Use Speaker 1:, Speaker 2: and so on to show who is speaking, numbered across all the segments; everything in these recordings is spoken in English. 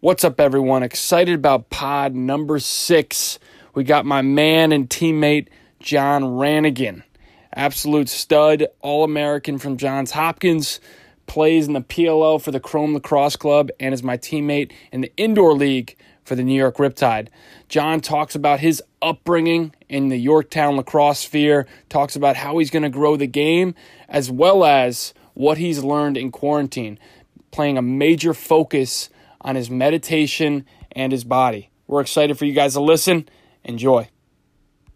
Speaker 1: What's up, everyone? Excited about pod number six. We got my man and teammate, John Ranagan. Absolute stud, All American from Johns Hopkins. Plays in the PLL for the Chrome Lacrosse Club and is my teammate in the Indoor League for the New York Riptide. John talks about his upbringing in the Yorktown lacrosse sphere, talks about how he's going to grow the game, as well as what he's learned in quarantine, playing a major focus on his meditation and his body. We're excited for you guys to listen. Enjoy.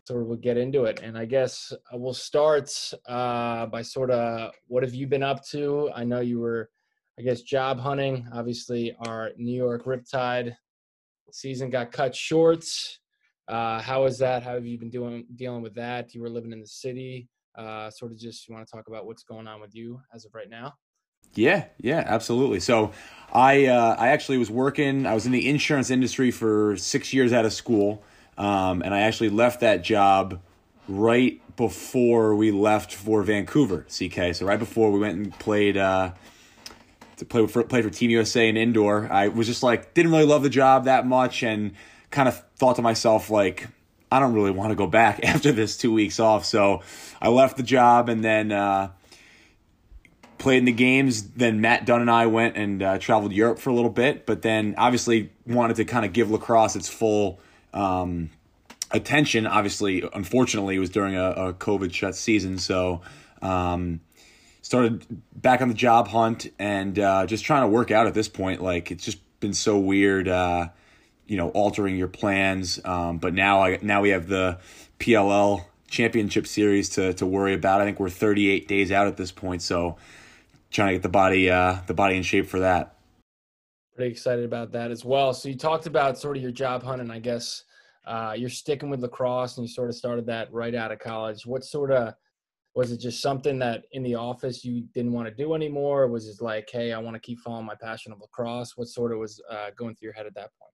Speaker 1: So we'll get into it. And I guess we'll start uh, by sort of what have you been up to? I know you were, I guess, job hunting. Obviously, our New York Riptide season got cut short. Uh, how is that? How have you been doing dealing with that? You were living in the city. Uh, sort of just you want to talk about what's going on with you as of right now?
Speaker 2: Yeah, yeah, absolutely. So, I uh, I actually was working. I was in the insurance industry for six years out of school, um, and I actually left that job right before we left for Vancouver, CK. So right before we went and played uh, to play for play for Team USA in indoor. I was just like didn't really love the job that much, and kind of thought to myself like. I don't really want to go back after this two weeks off, so I left the job and then uh, played in the games. Then Matt Dunn and I went and uh, traveled Europe for a little bit, but then obviously wanted to kind of give lacrosse its full um, attention. Obviously, unfortunately, it was during a, a COVID shut season, so um, started back on the job hunt and uh, just trying to work out at this point. Like it's just been so weird, uh, you know, altering your plans. Um, but now I now we have the PLL championship series to to worry about. I think we're 38 days out at this point, so trying to get the body uh, the body in shape for that.
Speaker 1: Pretty excited about that as well. So you talked about sort of your job hunt, and I guess uh, you're sticking with lacrosse, and you sort of started that right out of college. What sort of was it just something that in the office you didn't want to do anymore? Was it like, hey, I want to keep following my passion of lacrosse? What sort of was uh, going through your head at that point?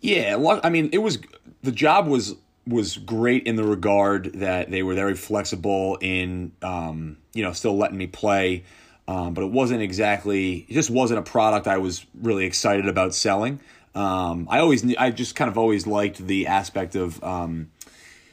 Speaker 2: Yeah, I mean, it was the job was was great in the regard that they were very flexible in um, you know still letting me play um, but it wasn't exactly, it just wasn't a product I was really excited about selling. Um, I always, I just kind of always liked the aspect of, um,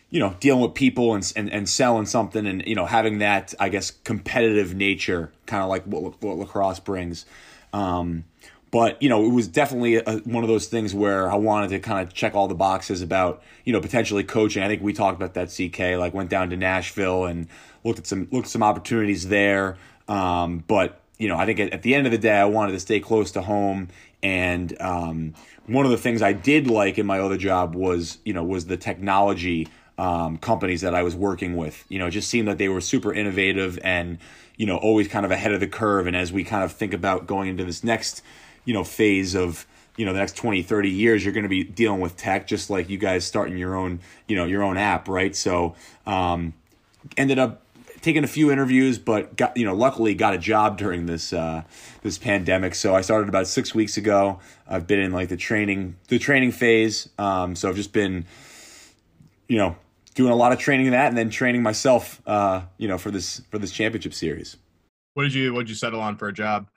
Speaker 2: you know, dealing with people and, and, and selling something and, you know, having that, I guess, competitive nature, kind of like what, what lacrosse brings. Um, but, you know, it was definitely a, one of those things where I wanted to kind of check all the boxes about, you know, potentially coaching. I think we talked about that CK, like went down to Nashville and looked at some, looked at some opportunities there. Um, but you know, I think at, the end of the day, I wanted to stay close to home. And um, one of the things I did like in my other job was, you know, was the technology um, companies that I was working with. You know, it just seemed that they were super innovative and, you know, always kind of ahead of the curve. And as we kind of think about going into this next, you know, phase of, you know, the next 20, 30 years, you're going to be dealing with tech just like you guys starting your own, you know, your own app, right? So, um, ended up taken a few interviews, but got you know luckily got a job during this uh, this pandemic. So I started about six weeks ago. I've been in like the training the training phase. Um, so I've just been you know doing a lot of training in that, and then training myself. Uh, you know for this for this championship series.
Speaker 3: What did you what did you settle on for a job?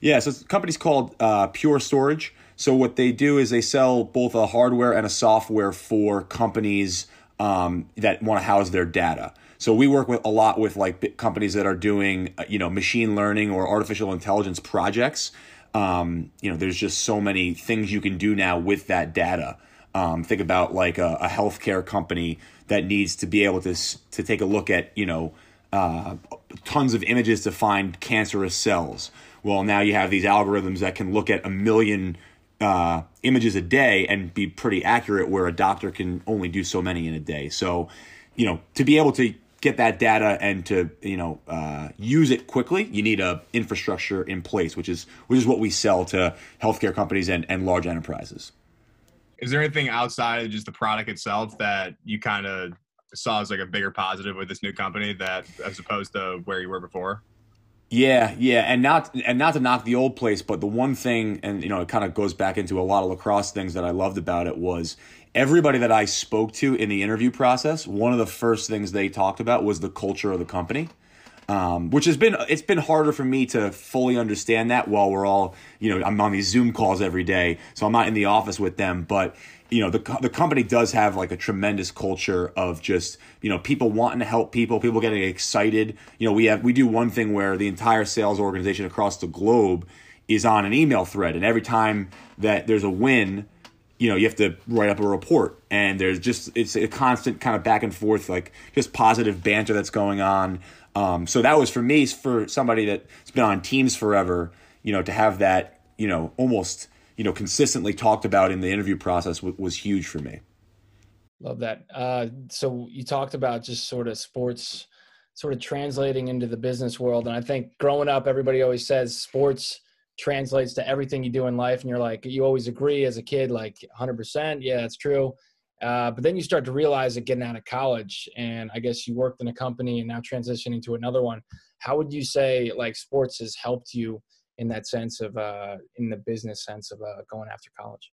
Speaker 2: Yeah, so the company's called uh, Pure Storage. So what they do is they sell both a hardware and a software for companies um, that want to house their data. So we work with a lot with like companies that are doing uh, you know machine learning or artificial intelligence projects. Um, you know, there's just so many things you can do now with that data. Um, think about like a, a healthcare company that needs to be able to to take a look at you know uh, tons of images to find cancerous cells. Well, now you have these algorithms that can look at a million uh, images a day and be pretty accurate, where a doctor can only do so many in a day. So, you know, to be able to get that data and to you know uh, use it quickly, you need a infrastructure in place, which is which is what we sell to healthcare companies and, and large enterprises.
Speaker 3: Is there anything outside of just the product itself that you kind of saw as like a bigger positive with this new company that as opposed to where you were before?
Speaker 2: Yeah, yeah, and not and not to knock the old place, but the one thing, and you know, it kind of goes back into a lot of lacrosse things that I loved about it was everybody that I spoke to in the interview process. One of the first things they talked about was the culture of the company. Um, which has been it's been harder for me to fully understand that while we're all you know I'm on these Zoom calls every day, so I'm not in the office with them. But you know the the company does have like a tremendous culture of just you know people wanting to help people, people getting excited. You know we have we do one thing where the entire sales organization across the globe is on an email thread, and every time that there's a win you know you have to write up a report and there's just it's a constant kind of back and forth like just positive banter that's going on um, so that was for me for somebody that's been on teams forever you know to have that you know almost you know consistently talked about in the interview process w- was huge for me.
Speaker 1: Love that. Uh, so you talked about just sort of sports sort of translating into the business world and i think growing up everybody always says sports translates to everything you do in life and you're like you always agree as a kid like 100% yeah it's true uh, but then you start to realize that getting out of college and i guess you worked in a company and now transitioning to another one how would you say like sports has helped you in that sense of uh, in the business sense of uh, going after college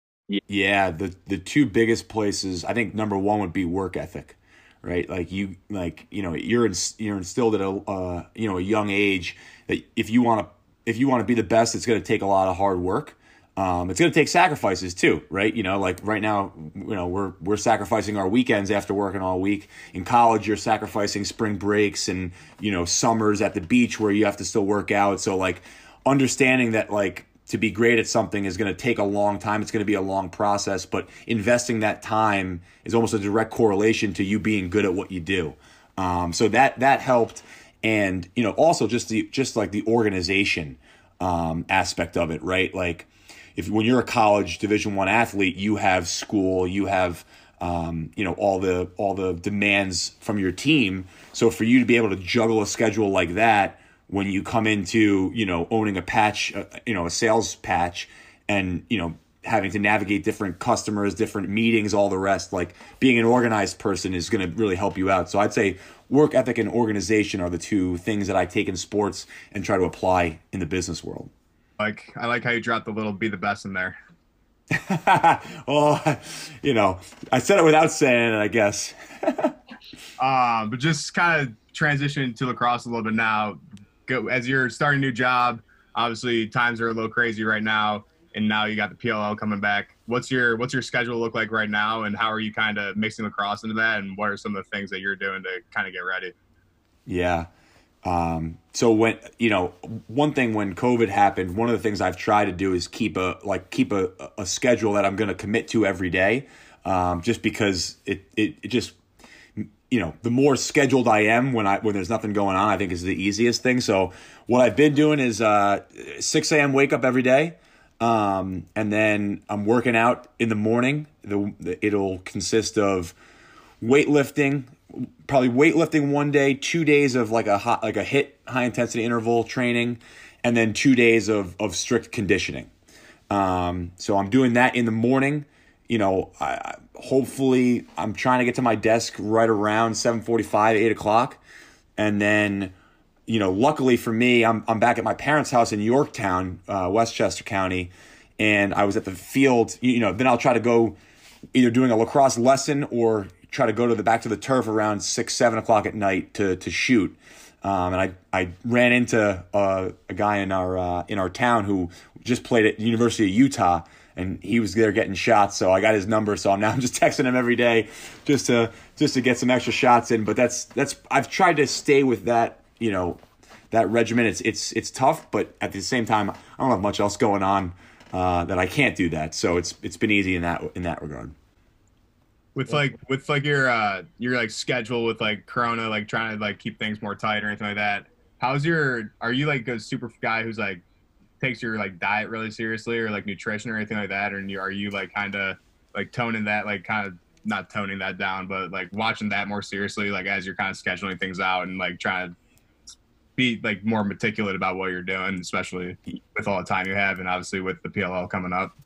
Speaker 2: yeah the the two biggest places i think number one would be work ethic right like you like you know you're in, you're instilled at a uh, you know a young age that if you want to if you want to be the best, it's going to take a lot of hard work. Um, it's going to take sacrifices too, right? You know, like right now, you know, we're we're sacrificing our weekends after working all week. In college, you're sacrificing spring breaks and you know summers at the beach where you have to still work out. So like understanding that like to be great at something is going to take a long time. It's going to be a long process, but investing that time is almost a direct correlation to you being good at what you do. Um, so that that helped and you know also just the just like the organization um, aspect of it right like if when you're a college division one athlete you have school you have um, you know all the all the demands from your team so for you to be able to juggle a schedule like that when you come into you know owning a patch uh, you know a sales patch and you know having to navigate different customers different meetings all the rest like being an organized person is going to really help you out so i'd say work ethic and organization are the two things that I take in sports and try to apply in the business world.
Speaker 3: Like I like how you dropped the little "be the best" in there.
Speaker 2: well, you know, I said it without saying it, I guess.
Speaker 3: um, but just kind of transition to lacrosse a little bit now. Go as you're starting a new job. Obviously, times are a little crazy right now, and now you got the PLL coming back what's your what's your schedule look like right now and how are you kind of mixing lacrosse into that and what are some of the things that you're doing to kind of get ready
Speaker 2: yeah um, so when you know one thing when covid happened one of the things i've tried to do is keep a like keep a, a schedule that i'm going to commit to every day um, just because it, it, it just you know the more scheduled i am when i when there's nothing going on i think is the easiest thing so what i've been doing is uh, 6 a.m wake up every day um, and then I'm working out in the morning. The, the, it'll consist of weightlifting, probably weightlifting one day, two days of like a hot, like a HIIT high intensity interval training, and then two days of of strict conditioning. Um, so I'm doing that in the morning. You know, I, hopefully I'm trying to get to my desk right around 7:45, 8 o'clock, and then you know, luckily for me, I'm I'm back at my parents' house in Yorktown, uh, Westchester County, and I was at the field. You know, then I'll try to go either doing a lacrosse lesson or try to go to the back to the turf around six, seven o'clock at night to to shoot. Um, and I I ran into uh, a guy in our uh, in our town who just played at University of Utah, and he was there getting shots. So I got his number. So I'm now I'm just texting him every day just to just to get some extra shots in. But that's that's I've tried to stay with that you know that regimen. It's it's it's tough, but at the same time, I don't have much else going on uh, that I can't do that. So it's it's been easy in that in that regard.
Speaker 3: With like with like your uh your like schedule with like Corona, like trying to like keep things more tight or anything like that. How's your? Are you like a super guy who's like takes your like diet really seriously or like nutrition or anything like that, or are you like kind of like toning that like kind of not toning that down, but like watching that more seriously, like as you're kind of scheduling things out and like trying to be like more meticulous about what you're doing, especially with all the time you have, and obviously with the PLL coming up.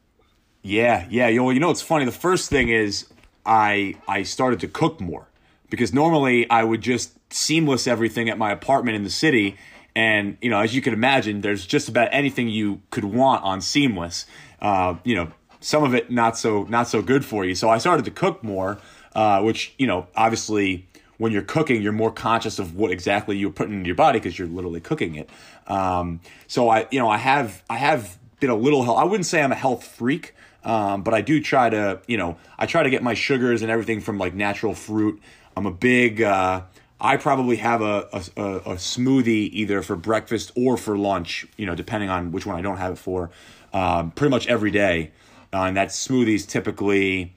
Speaker 2: Yeah, yeah. You know, you know, it's funny. The first thing is I I started to cook more because normally I would just seamless everything at my apartment in the city, and you know, as you can imagine, there's just about anything you could want on seamless. Uh, you know, some of it not so not so good for you. So I started to cook more, uh, which you know, obviously when you're cooking, you're more conscious of what exactly you're putting into your body because you're literally cooking it. Um, so I, you know, I have I have been a little. health I wouldn't say I'm a health freak, um, but I do try to, you know, I try to get my sugars and everything from like natural fruit. I'm a big. Uh, I probably have a, a, a, smoothie either for breakfast or for lunch, you know, depending on which one I don't have it for, um, pretty much every day. Uh, and that smoothie is typically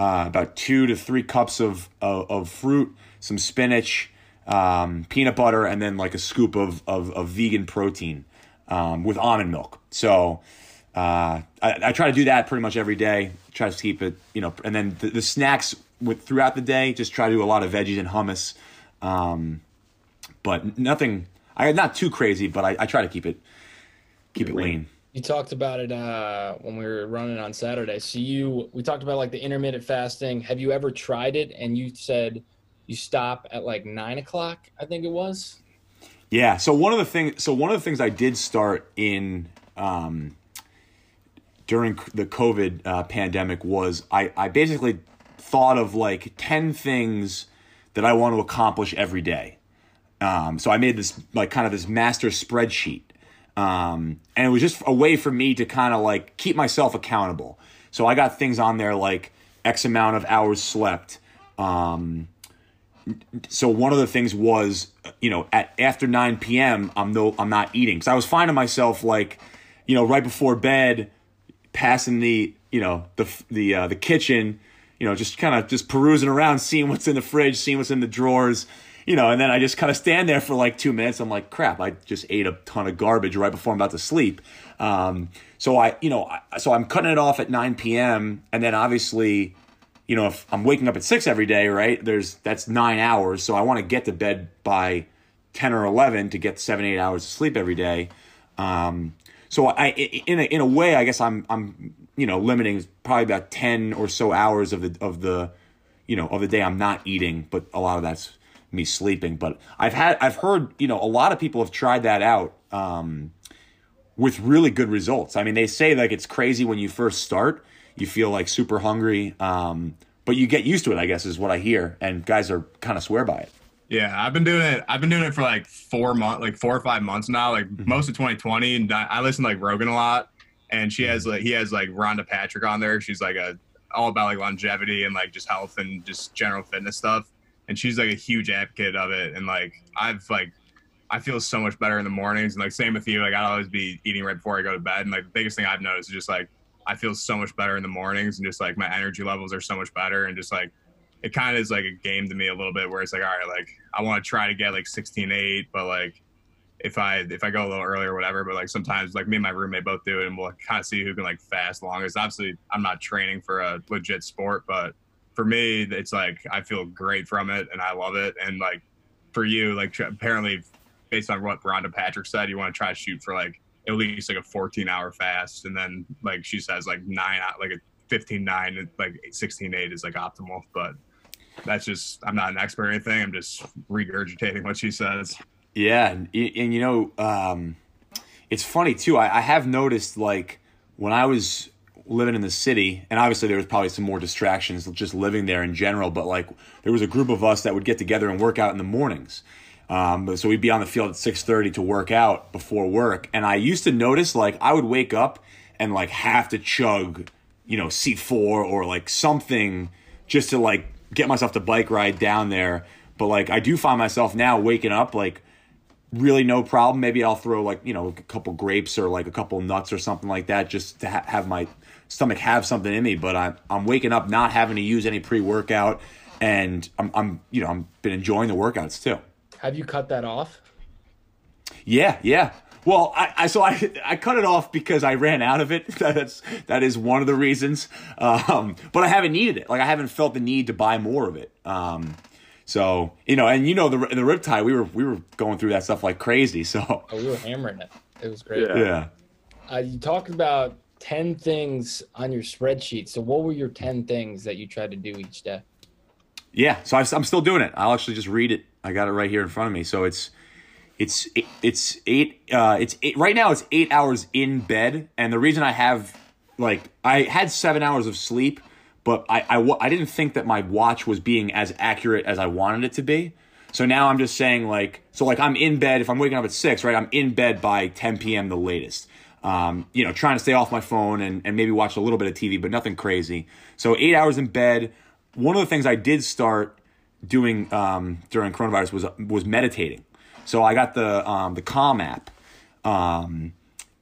Speaker 2: uh, about two to three cups of, of, of fruit, some spinach, um, peanut butter, and then like a scoop of, of, of vegan protein um, with almond milk. So uh, I, I, try to do that pretty much every day. Try to keep it, you know, and then the, the snacks with throughout the day, just try to do a lot of veggies and hummus. Um, but nothing, I not too crazy, but I, I try to keep it keep it lean.
Speaker 1: You talked about it uh, when we were running on Saturday. So you, we talked about like the intermittent fasting. Have you ever tried it? And you said you stop at like nine o'clock. I think it was.
Speaker 2: Yeah. So one of the things, so one of the things I did start in um, during the COVID uh, pandemic was I, I basically thought of like ten things that I want to accomplish every day. Um, so I made this like kind of this master spreadsheet um, and it was just a way for me to kind of like keep myself accountable. So I got things on there like X amount of hours slept. Um, so one of the things was, you know, at after 9 p.m., I'm no, I'm not eating. Cause I was finding myself like, you know, right before bed, passing the, you know, the, the, uh, the kitchen, you know, just kind of just perusing around, seeing what's in the fridge, seeing what's in the drawers, you know, and then I just kind of stand there for like two minutes. I'm like, crap, I just ate a ton of garbage right before I'm about to sleep. Um, so I, you know, I, so I'm cutting it off at 9 p.m. And then obviously, you know, if I'm waking up at six every day, right, there's that's nine hours. So I want to get to bed by 10 or 11 to get seven, eight hours of sleep every day. Um, so I, in a, in a way, I guess I'm, I'm, you know, limiting probably about 10 or so hours of the, of the, you know, of the day I'm not eating, but a lot of that's me sleeping. But I've had I've heard you know a lot of people have tried that out um, with really good results. I mean, they say like it's crazy when you first start, you feel like super hungry, um, but you get used to it. I guess is what I hear, and guys are kind of swear by it.
Speaker 3: Yeah, I've been doing it. I've been doing it for like four months, like four or five months now. Like mm-hmm. most of 2020, and I listen to like Rogan a lot, and she has like he has like Rhonda Patrick on there. She's like a all about like longevity and like just health and just general fitness stuff and she's like a huge advocate of it. And like I've like I feel so much better in the mornings. And like same with you, like I'd always be eating right before I go to bed. And like the biggest thing I've noticed is just like I feel so much better in the mornings and just like my energy levels are so much better and just like it kind of is like a game to me a little bit where it's like all right like I want to try to get like 16 8 but like if I if I go a little early or whatever but like sometimes like me and my roommate both do it and we'll kind of see who can like fast longest obviously I'm not training for a legit sport but for me, it's like I feel great from it and I love it. And like for you, like apparently, based on what Rhonda Patrick said, you want to try to shoot for like at least like a 14 hour fast. And then like she says, like nine, like a 15 nine, like 16 eight is like optimal. But that's just, I'm not an expert or anything. I'm just regurgitating what she says.
Speaker 2: Yeah. And, and you know, um, it's funny too. I, I have noticed like when I was living in the city, and obviously there was probably some more distractions just living there in general. But like there was a group of us that would get together and work out in the mornings. Um, so we'd be on the field at six thirty to work out before work, and I used to notice like I would wake up and like have to chug, you know, C four or like something just to like get myself to bike ride down there. But like I do find myself now waking up like really no problem. Maybe I'll throw like you know a couple grapes or like a couple nuts or something like that just to ha- have my stomach have something in me, but I'm I'm waking up not having to use any pre workout, and I'm I'm you know I'm been enjoying the workouts too.
Speaker 1: Have you cut that off?
Speaker 2: Yeah, yeah. Well, I, I so I I cut it off because I ran out of it. That's that is one of the reasons. Um, but I haven't needed it. Like I haven't felt the need to buy more of it. Um, so you know, and you know the the riptide, we were we were going through that stuff like crazy. So
Speaker 1: oh, we were hammering it. It was great.
Speaker 2: Yeah. yeah.
Speaker 1: Uh, you talked about 10 things on your spreadsheet. So, what were your 10 things that you tried to do each day?
Speaker 2: Yeah, so I'm still doing it. I'll actually just read it. I got it right here in front of me. So it's it's it's eight uh it's eight right now it's 8 hours in bed and the reason I have like I had 7 hours of sleep, but I, I, I didn't think that my watch was being as accurate as I wanted it to be. So now I'm just saying like so like I'm in bed if I'm waking up at six right I'm in bed by 10 p.m. the latest. Um, you know trying to stay off my phone and, and maybe watch a little bit of TV but nothing crazy. So eight hours in bed. One of the things I did start doing um, during coronavirus was was meditating. So I got the um, the Calm app, um,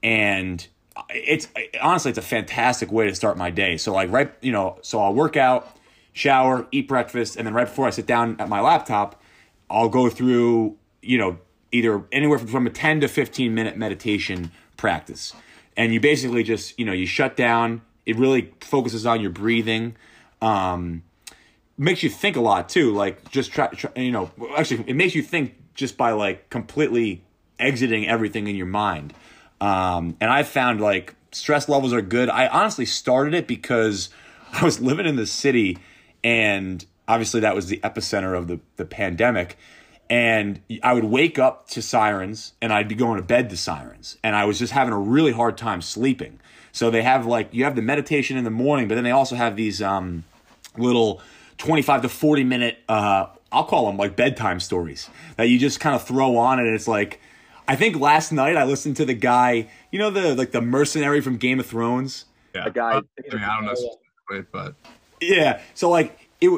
Speaker 2: and it's honestly it's a fantastic way to start my day. So like right you know so I'll work out, shower, eat breakfast, and then right before I sit down at my laptop, I'll go through you know either anywhere from, from a ten to fifteen minute meditation practice, and you basically just you know you shut down. It really focuses on your breathing. Um, makes you think a lot too. Like just try, try, you know, actually, it makes you think just by like completely exiting everything in your mind. Um, and I found like stress levels are good. I honestly started it because I was living in the city, and obviously that was the epicenter of the the pandemic. And I would wake up to sirens, and I'd be going to bed to sirens, and I was just having a really hard time sleeping. So they have like you have the meditation in the morning, but then they also have these um, little 25 to 40 minute uh, I'll call them like bedtime stories that you just kind of throw on and it's like I think last night I listened to the guy, you know the like the mercenary from Game of Thrones.
Speaker 3: Yeah.
Speaker 2: The guy
Speaker 3: I, mean, I don't know, specifically, but
Speaker 2: yeah. So like it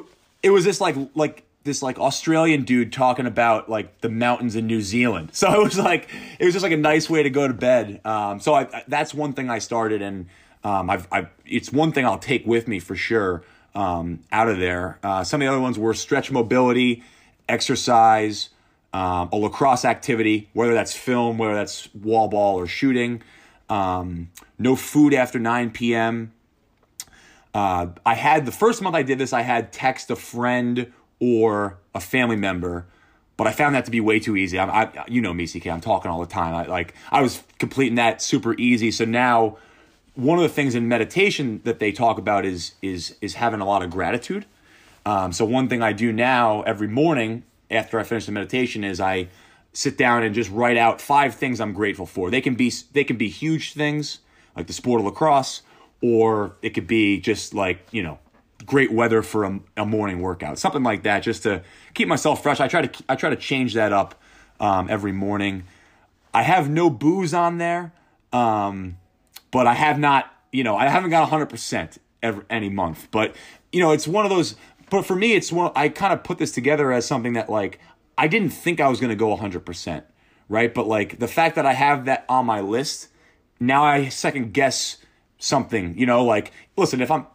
Speaker 2: it was this like like this like Australian dude talking about like the mountains in New Zealand. So it was like it was just like a nice way to go to bed. Um, so I, that's one thing I started and um, I've, I've it's one thing I'll take with me for sure um, out of there. Uh, some of the other ones were stretch mobility, exercise, um, a lacrosse activity, whether that's film, whether that's wall ball or shooting. Um, no food after 9 p.m. Uh, I had the first month I did this, I had text a friend or a family member, but I found that to be way too easy. I, I you know me, CK. I'm talking all the time. I like I was completing that super easy. So now one of the things in meditation that they talk about is is is having a lot of gratitude. Um, so one thing I do now every morning after I finish the meditation is I sit down and just write out five things I'm grateful for. They can be they can be huge things like the sport of lacrosse, or it could be just like you know great weather for a, a morning workout, something like that, just to keep myself fresh. I try to I try to change that up um, every morning. I have no booze on there. Um, but I have not, you know, I haven't got 100% every, any month. But, you know, it's one of those, but for me, it's one, I kind of put this together as something that, like, I didn't think I was going to go 100%, right? But, like, the fact that I have that on my list, now I second guess something, you know, like, listen, if I'm,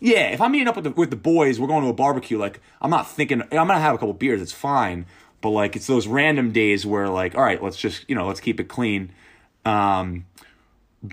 Speaker 2: yeah, if I'm meeting up with the, with the boys, we're going to a barbecue, like, I'm not thinking, I'm to have a couple beers, it's fine. But, like, it's those random days where, like, all right, let's just, you know, let's keep it clean. Um,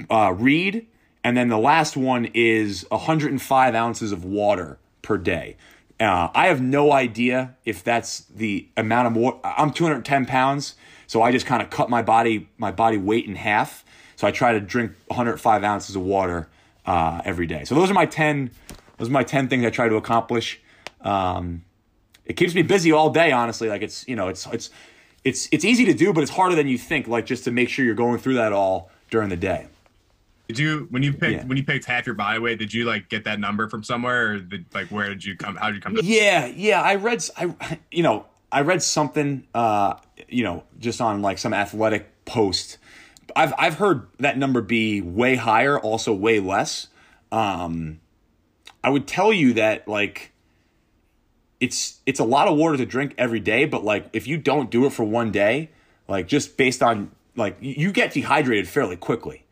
Speaker 2: uh, read, and then the last one is 105 ounces of water per day. Uh, I have no idea if that's the amount of water. I'm 210 pounds, so I just kind of cut my body my body weight in half. So I try to drink 105 ounces of water uh, every day. So those are my 10. Those are my 10 things I try to accomplish. Um, it keeps me busy all day, honestly. Like it's you know it's it's it's it's easy to do, but it's harder than you think. Like just to make sure you're going through that all during the day.
Speaker 3: Did you when you picked
Speaker 2: Yeah.
Speaker 3: when you picked half your body weight? Did you like get that number from somewhere, or did, like where did you come? How did you come to?
Speaker 2: Yeah, yeah. I read, I you know, I read something, uh, you know, just on like some athletic post. I've I've heard that number be way higher, also way less. Um, I would tell you that like it's it's a lot of water to drink every day, but like if you don't do it for one day, like just based on like you get dehydrated fairly quickly.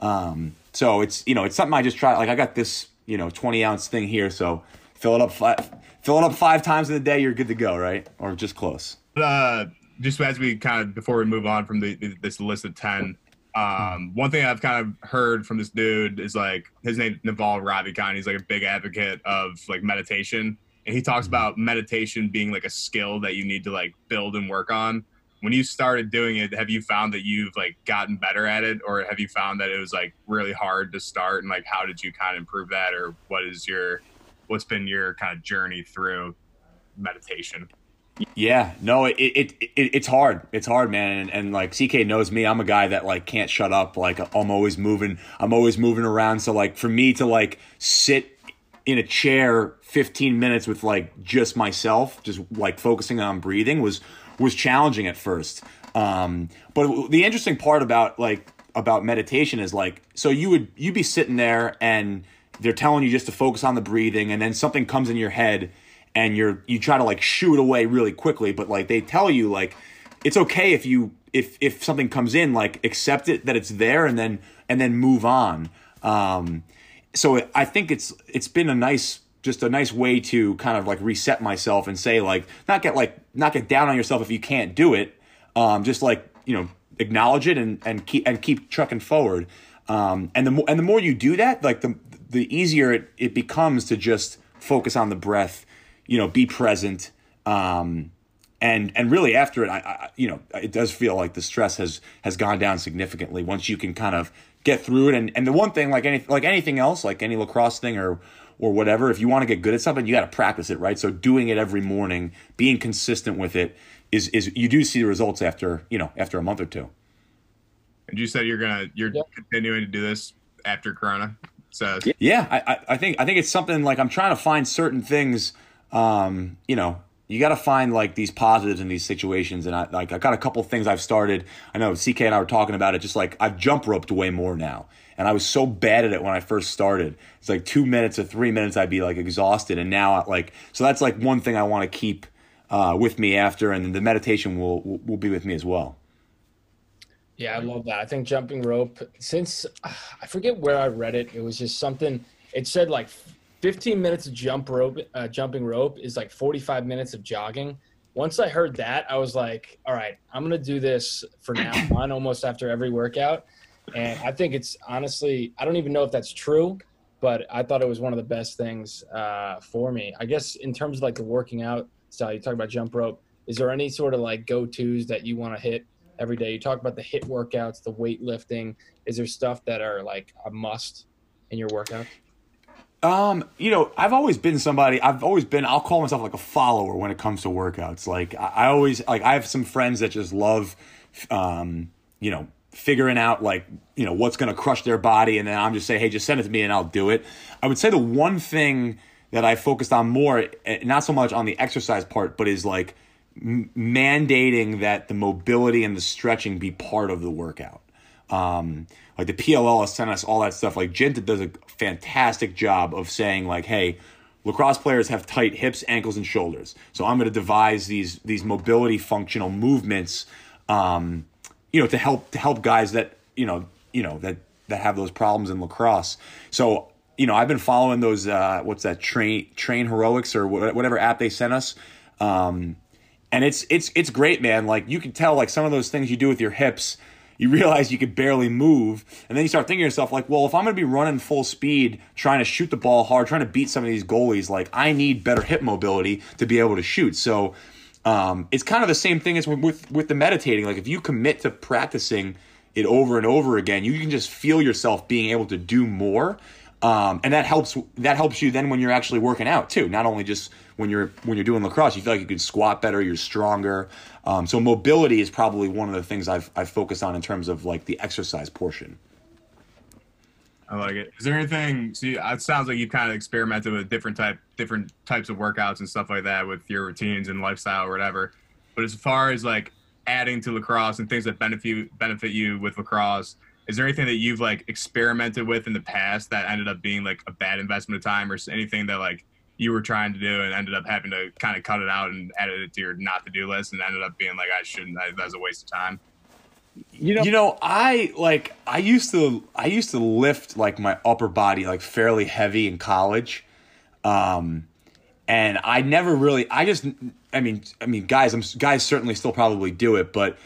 Speaker 2: Um, so it's you know it's something I just try. Like I got this you know twenty ounce thing here, so fill it up five, fill it up five times in the day, you're good to go, right? Or just close.
Speaker 3: Uh, just as we kind of before we move on from the, this list of ten, um, one thing I've kind of heard from this dude is like his name Naval Ravikant. He's like a big advocate of like meditation, and he talks about meditation being like a skill that you need to like build and work on. When you started doing it, have you found that you've like gotten better at it, or have you found that it was like really hard to start? And like, how did you kind of improve that, or what is your what's been your kind of journey through meditation?
Speaker 2: Yeah, no, it, it, it it's hard. It's hard, man. And, and like CK knows me, I'm a guy that like can't shut up. Like I'm always moving. I'm always moving around. So like for me to like sit in a chair 15 minutes with like just myself, just like focusing on breathing was was challenging at first. Um, but the interesting part about like about meditation is like so you would you'd be sitting there and they're telling you just to focus on the breathing and then something comes in your head and you're you try to like shoo it away really quickly but like they tell you like it's okay if you if if something comes in like accept it that it's there and then and then move on um so i think it's it's been a nice just a nice way to kind of like reset myself and say like not get like not get down on yourself if you can't do it um just like you know acknowledge it and and keep and keep trucking forward. Um and the more and the more you do that like the the easier it, it becomes to just focus on the breath you know be present um and and really after it I, I, you know it does feel like the stress has has gone down significantly once you can kind of get through it. And and the one thing like any like anything else like any lacrosse thing or or whatever if you want to get good at something you got to practice it right? So doing it every morning being consistent with it is is you do see the results after you know after a month or two.
Speaker 3: And you said you're gonna you're yep. continuing to do this after corona so.
Speaker 2: Yeah I, I think i think it's something like i'm trying to find certain things um you know you got to find like these positives in these situations and i like i got a couple things i've started. I know ck and i were talking about it just like i've jump roped way more now and i was so bad at it when i first started it's like two minutes or three minutes i'd be like exhausted and now I, like so that's like one thing i want to keep uh, with me after and the meditation will, will will be with me as well
Speaker 1: yeah i love that i think jumping rope since uh, i forget where i read it it was just something it said like 15 minutes of jump rope, uh, jumping rope is like 45 minutes of jogging. Once I heard that, I was like, all right, I'm to do this for now on almost after every workout. And I think it's honestly, I don't even know if that's true, but I thought it was one of the best things uh, for me. I guess in terms of like the working out style, you talk about jump rope. Is there any sort of like go tos that you want to hit every day? You talk about the hit workouts, the weightlifting. Is there stuff that are like a must in your workout?
Speaker 2: Um, you know, I've always been somebody. I've always been. I'll call myself like a follower when it comes to workouts. Like I, I always like. I have some friends that just love, um, you know, figuring out like you know what's going to crush their body, and then I'm just say, hey, just send it to me and I'll do it. I would say the one thing that I focused on more, eh, not so much on the exercise part, but is like m- mandating that the mobility and the stretching be part of the workout. Um, like the PLL has sent us all that stuff. Like Jinta does a fantastic job of saying like, hey, lacrosse players have tight hips, ankles, and shoulders. So I'm going to devise these these mobility functional movements, um, you know, to help to help guys that you know you know that that have those problems in lacrosse. So you know, I've been following those. Uh, what's that? Train Train Heroics or whatever app they sent us. Um, and it's it's it's great, man. Like you can tell, like some of those things you do with your hips you realize you could barely move. And then you start thinking to yourself, like, well, if I'm to be running full speed, trying to shoot the ball hard, trying to beat some of these goalies, like, I need better hip mobility to be able to shoot. So um, it's kind of the same thing as with, with the meditating. Like, if you commit to practicing it over and over again, you can just feel yourself being able to do more. Um, and that helps that helps you then when you're actually working out too not only just when you're when you're doing lacrosse you feel like you can squat better you're stronger um, so mobility is probably one of the things I've I've focused on in terms of like the exercise portion.
Speaker 3: I like it. Is there anything? See, it sounds like you've kind of experimented with different type, different types of workouts and stuff like that with your routines and lifestyle or whatever. But as far as like adding to lacrosse and things that benefit benefit you with lacrosse, is there anything that you've like experimented with in the past that ended up being like a bad investment of time, or anything that like you were trying to do and ended up having to kind of cut it out and added it to your not to do list and ended up being like I shouldn't that was a waste of time.
Speaker 2: You know, you know, I like I used to I used to lift like my upper body like fairly heavy in college. Um and I never really I just I mean I mean guys I'm guys certainly still probably do it but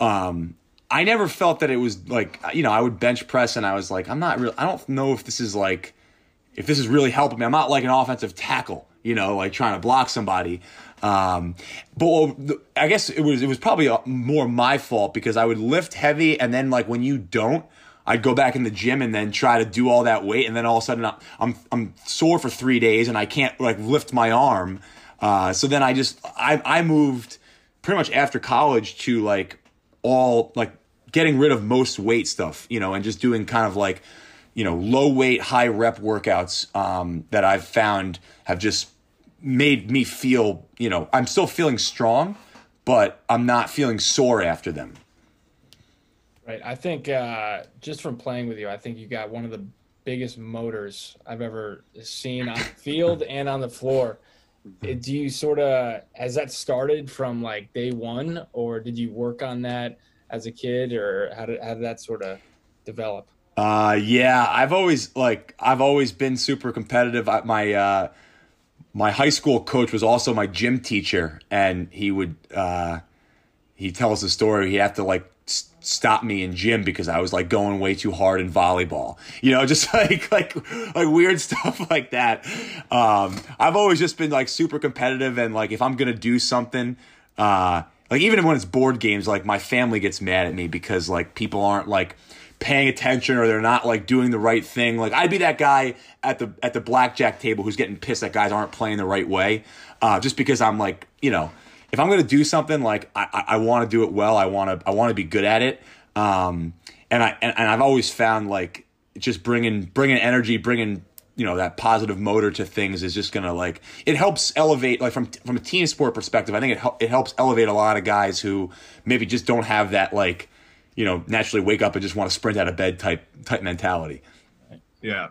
Speaker 2: um I never felt that it was like you know I would bench press and I was like I'm not real I don't know if this is like if this is really helping me, I'm not like an offensive tackle, you know, like trying to block somebody. Um, but I guess it was it was probably more my fault because I would lift heavy and then like when you don't, I'd go back in the gym and then try to do all that weight and then all of a sudden I'm I'm sore for three days and I can't like lift my arm. Uh, so then I just I I moved pretty much after college to like all like getting rid of most weight stuff, you know, and just doing kind of like you know, low weight, high rep workouts um, that I've found have just made me feel, you know, I'm still feeling strong, but I'm not feeling sore after them.
Speaker 1: Right. I think uh, just from playing with you, I think you got one of the biggest motors I've ever seen on the field and on the floor. Do you sort of has that started from like day one, or did you work on that as a kid, or how did how did that sort of develop?
Speaker 2: Uh, yeah, I've always like I've always been super competitive. I, my uh, my high school coach was also my gym teacher, and he would uh, he tells the story. He had to like stop me in gym because I was like going way too hard in volleyball. You know, just like like like weird stuff like that. Um, I've always just been like super competitive and like if I'm gonna do something, uh, like even when it's board games, like my family gets mad at me because like people aren't like paying attention or they're not like doing the right thing. Like I'd be that guy at the at the blackjack table who's getting pissed that guys aren't playing the right way, uh, just because I'm like you know if I'm to do something, like I, I, I want to do it well. I want to I want to be good at it. Um, and I and, and I've always found like just bringing bringing energy, bringing you know that positive motor to things is just gonna like it helps elevate like from from a team sport perspective. I think it it helps elevate a lot of guys who maybe just don't have that like you know naturally wake up and just want to sprint out of bed type type mentality.
Speaker 3: Yeah,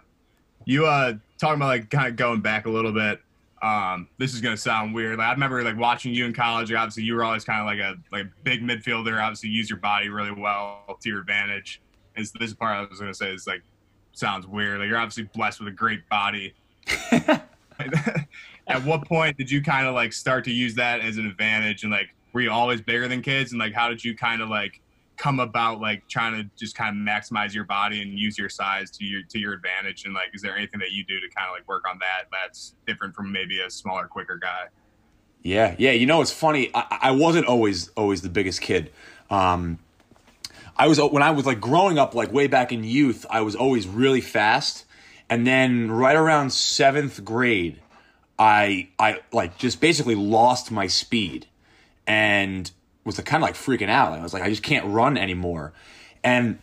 Speaker 3: you uh talking about like kind of going back a little bit um, this is gonna sound weird. Like, I remember like watching you in college. Obviously, you were always kind of like a like big midfielder. Obviously, use your body really well to your advantage. And this part I was gonna say is like sounds weird. Like you're obviously blessed with a great body. At what point did you kind of like start to use that as an advantage? And like, were you always bigger than kids? And like, how did you kind of like come about like trying to just kind of maximize your body and use your size to your to your advantage? And like is there anything that you do to kind of like work on that that's different from maybe a smaller quicker guy?
Speaker 2: Yeah yeah you know it's funny i, I wasn't always always the biggest kid. Um i was when i was like growing up like way back in youth i was always really fast. And then right around seventh grade i i like just basically lost my speed. And was kind of like freaking out. I was like, I just can't run anymore. And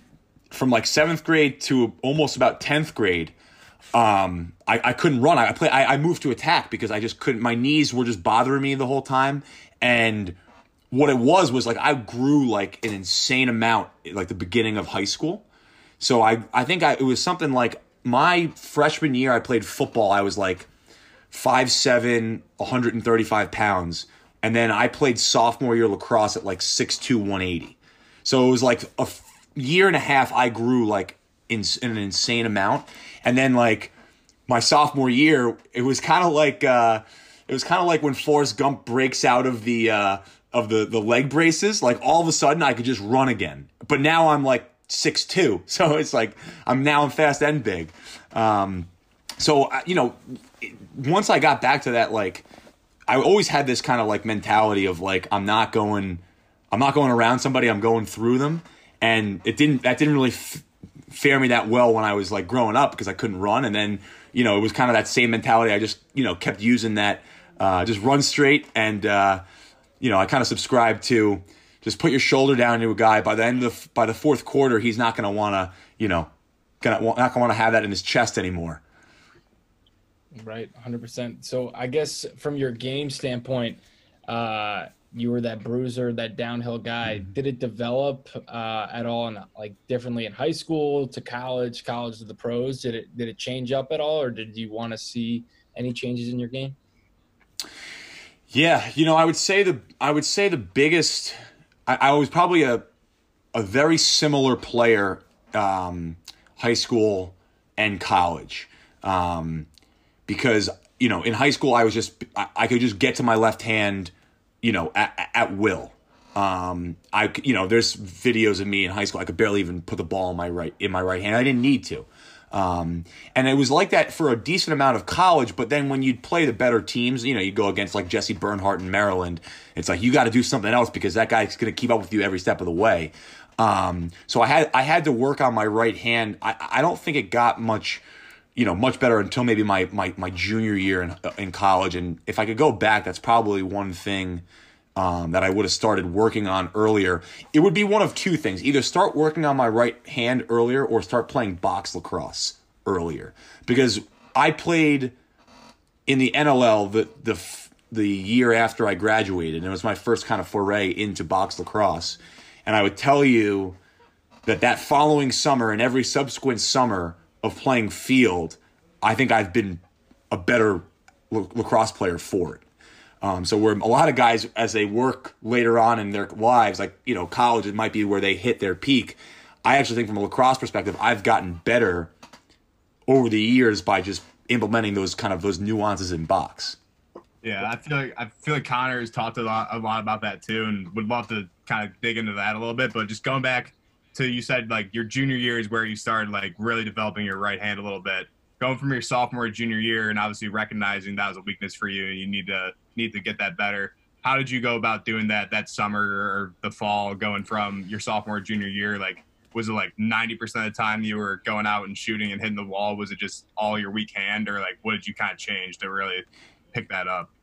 Speaker 2: from like seventh grade to almost about tenth grade, um, I, I couldn't run. I, I play. I, I moved to attack because I just couldn't. My knees were just bothering me the whole time, and what it was was like I grew like an insane amount like the beginning of high school. So I I think I it was something like my freshman year I played football. I was like five seven, 135 pounds and then I played sophomore year lacrosse at like 6'2", 180. So it was like a year and a half. I grew like in, in an insane amount, and then like my sophomore year, it was kind of like uh, it was kind of like when Forrest Gump breaks out of the uh, of the the leg braces. Like all of a sudden, I could just run again. But now I'm like six two, so it's like I'm now I'm fast and big. Um, so you know, once I got back to that like I always had this kind of like mentality of like I'm not going I'm not going around somebody I'm going through them. And it didn't that didn't really f- fare me that well when I was like growing up because I couldn't run. And then you know it was kind of that same mentality. I just you know kept using that uh, just run straight and uh, you know I kind of subscribed to just put your shoulder down to a guy. By the end of the, by the fourth quarter he's not going to want to you know gonna not going to want to have that in his chest anymore
Speaker 1: Right, 100%. So I guess from your game standpoint, uh, you were that bruiser, that downhill guy. Mm-hmm. Did it develop uh, at all, in, like differently in high school to college, college to the pros? Did it did it change up at all, or did you want to see any changes in your game?
Speaker 2: Yeah, you know, I would say the I would say the biggest. I, I was probably a a very similar player, um, high school and college. Um, because you know in high school I was just I, I could just get to my left hand, you know, at, at will. Um, I you know there's videos of me in high school I could barely even put the ball in my right in my right hand. I didn't need to. Um, and it was like that for a decent amount of college, but then when you'd play the better teams, you know, you go against like Jesse Bernhardt in Maryland, it's like you got to do something else because that guy's going to keep up with you every step of the way. Um, so I had I had to work on my right hand. I, I don't think it got much you know, much better until maybe my my, my junior year in in college. And if I could go back, that's probably one thing um, that I would have started working on earlier. It would be one of two things: either start working on my right hand earlier, or start playing box lacrosse earlier. Because I played in the NLL the the the year after I graduated, and it was my first kind of foray into box lacrosse. And I would tell you that that following summer and every subsequent summer of playing field, I think I've been a better lacrosse player for it. Um, so where a lot of guys, as they work later on in their lives, like you know, college, it might be where they hit their peak. I actually think from a lacrosse perspective, I've gotten better over the years by just implementing those kind of those nuances in box.
Speaker 3: Yeah, I feel like I feel like Connor has talked a lot a lot about that too, and would love to kind of dig into that a little bit. But just going back to you said like your junior year is where you started like really developing your right hand a little bit. Going from your sophomore junior year, and obviously recognizing that was a weakness for you, and you need to need to get that better. How did you go about doing that that summer or the fall, going from your sophomore junior year? Like, was it like ninety percent of the time you were going out and shooting and hitting the wall? Was it just all your weak hand, or like what did you kind of change to really pick that up?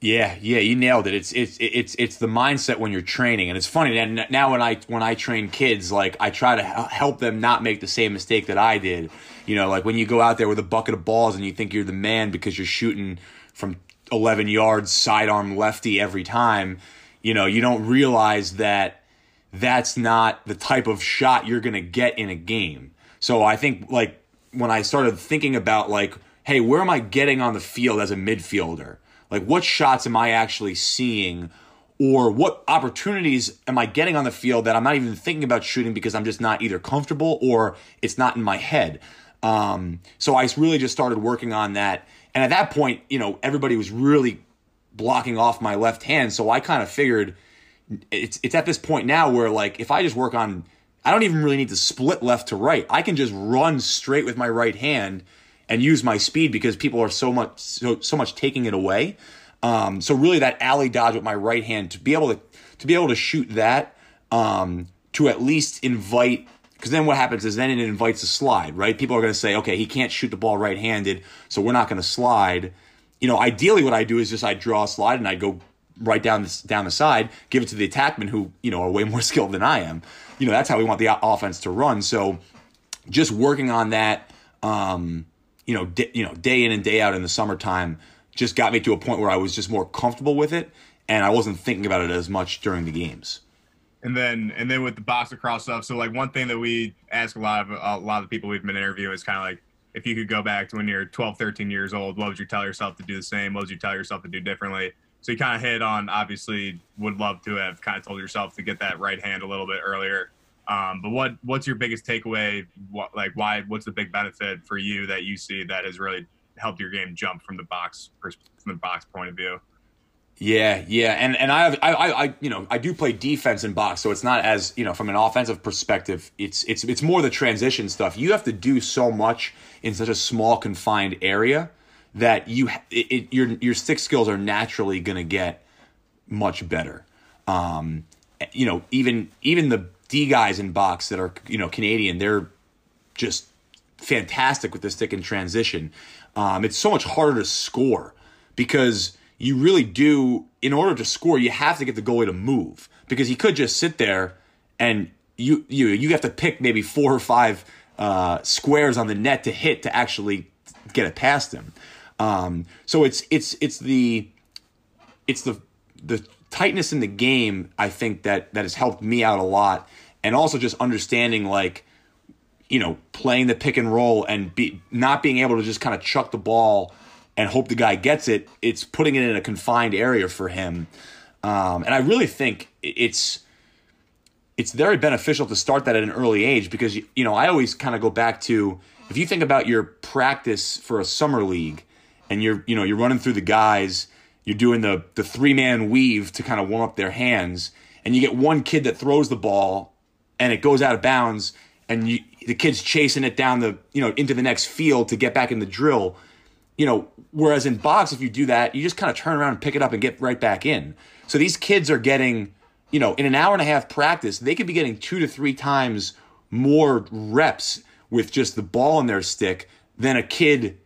Speaker 2: Yeah, yeah, you nailed it. It's it's it's it's the mindset when you're training, and it's funny. And now when I when I train kids, like I try to help them not make the same mistake that I did. You know, like when you go out there with a bucket of balls and you think you're the man because you're shooting from 11 yards sidearm lefty every time, you know, you don't realize that that's not the type of shot you're to get in a game. So I think like when I started thinking about like, hey, where am I getting on the field as a midfielder? Like what shots am I actually seeing or what opportunities am I getting on the field that I'm not even thinking about shooting because I'm just not either comfortable or it's not in my head. Um, so I really just started working on that and at that point, you know, everybody was really blocking off my left hand. So I kind of figured it's it's at this point now where like if I just work on I don't even really need to split left to right. I can just run straight with my right hand and use my speed because people are so much so so much taking it away. Um, so really that alley dodge with my right hand to be able to to be able to shoot that um, to at least invite because then what happens is then it invites a slide, right? People are going to say, okay, he can't shoot the ball right handed, so we're not going to slide. You know, ideally, what I do is just I draw a slide and I go right down the, down the side, give it to the attackmen who you know are way more skilled than I am. You know, that's how we want the offense to run. So, just working on that, um, you know, d- you know, day in and day out in the summertime, just got me to a point where I was just more comfortable with it, and I wasn't thinking about it as much during the games
Speaker 3: and then and then with the box lacrosse stuff. So like one thing that we ask a lot of a lot of the people we've been interviewing is kind of like if you could go back to when you're 12, 13 years old, what would you tell yourself to do the same? What would you tell yourself to do differently? So you kind of hit on obviously would love to have kind of told yourself to get that right hand a little bit earlier. Um, but what what's your biggest takeaway? What like why? What's the big benefit for you that you see that has really helped your game jump from the box from the box point of view?
Speaker 2: Yeah, yeah, and and I, have, I, I, you know, I do play defense in box, so it's not as you know from an offensive perspective. It's it's it's more the transition stuff. You have to do so much in such a small confined area that you it, it, your your stick skills are naturally going to get much better. Um, you know, even even the Guys in box that are you know Canadian, they're just fantastic with the stick in transition. Um, it's so much harder to score because you really do, in order to score, you have to get the goalie to move because he could just sit there and you you you have to pick maybe four or five uh, squares on the net to hit to actually get it past him. Um, so it's it's it's the it's the the tightness in the game I think that that has helped me out a lot, and also just understanding like you know playing the pick and roll and be not being able to just kind of chuck the ball and hope the guy gets it. It's putting it in a confined area for him. Um, and I really think it's it's very beneficial to start that at an early age because you know I always kind of go back to if you think about your practice for a summer league and you're you know you're running through the guys you're doing the the three man weave to kind of warm up their hands and you get one kid that throws the ball and it goes out of bounds and you, the kid's chasing it down the you know into the next field to get back in the drill you know, whereas in box, if you do that, you just kind of turn around and pick it up and get right back in. So these kids are getting, you know, in an hour and a half practice, they could be getting two to three times more reps with just the ball in their stick than a kid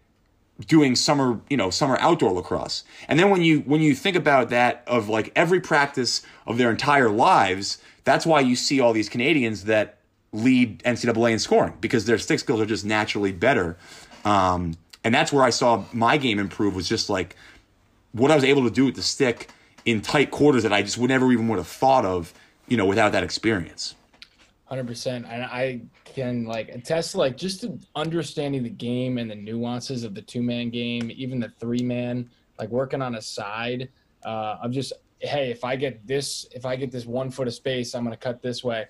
Speaker 2: doing summer, you know, summer outdoor lacrosse. And then when you when you think about that of like every practice of their entire lives, that's why you see all these Canadians that lead NCAA in scoring because their stick skills are just naturally better. Um, and that's where I saw my game improve was just like what I was able to do with the stick in tight quarters that I just would never even would have thought of, you know, without that experience.
Speaker 1: Hundred percent, and I can like attest to like just understanding the game and the nuances of the two man game, even the three man, like working on a side uh, of just hey, if I get this, if I get this one foot of space, I'm going to cut this way.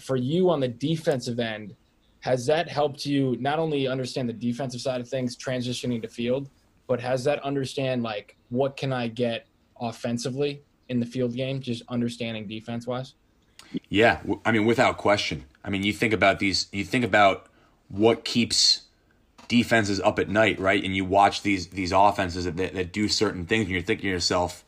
Speaker 1: For you on the defensive end, has that helped you not only understand the defensive side of things, transitioning to field, but has that understand like what can I get offensively in the field game, just understanding defense wise?
Speaker 2: Yeah, I mean, without question. I mean, you think about these. You think about what keeps defenses up at night, right? And you watch these these offenses that, that, that do certain things, and you're thinking to yourself,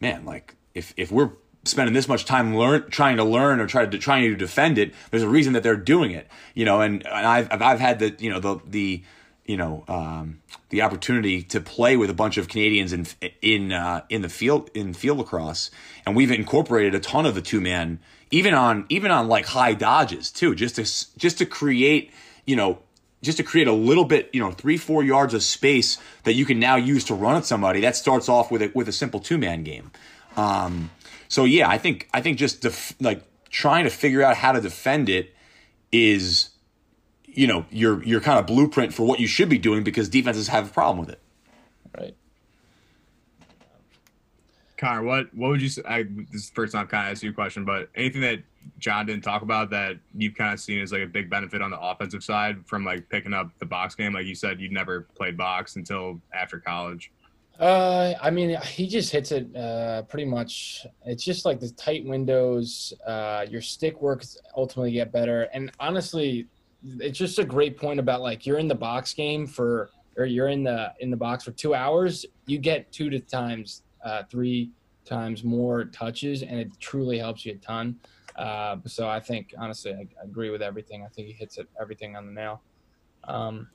Speaker 2: man, like if if we're spending this much time learn trying to learn or try to trying to defend it, there's a reason that they're doing it, you know. And, and I've I've had the you know the the you know um, the opportunity to play with a bunch of Canadians in in uh, in the field in field lacrosse, and we've incorporated a ton of the two man even on even on like high dodges too, just to just to create you know just to create a little bit you know three four yards of space that you can now use to run at somebody. That starts off with a with a simple two man game. Um, so yeah, I think I think just def- like trying to figure out how to defend it is you know your your kind of blueprint for what you should be doing because defenses have a problem with it.
Speaker 3: Connor, what what would you say? I, this is the first time kind of asked you a question, but anything that John didn't talk about that you've kind of seen as like a big benefit on the offensive side from like picking up the box game? Like you said, you'd never played box until after college.
Speaker 1: Uh, I mean, he just hits it uh, pretty much. It's just like the tight windows. Uh, your stick works ultimately get better, and honestly, it's just a great point about like you're in the box game for, or you're in the in the box for two hours. You get two to times uh, three times more touches, and it truly helps you a ton. Uh, so I think honestly, I, I, agree with everything. I think he hits it everything on the nail. Um,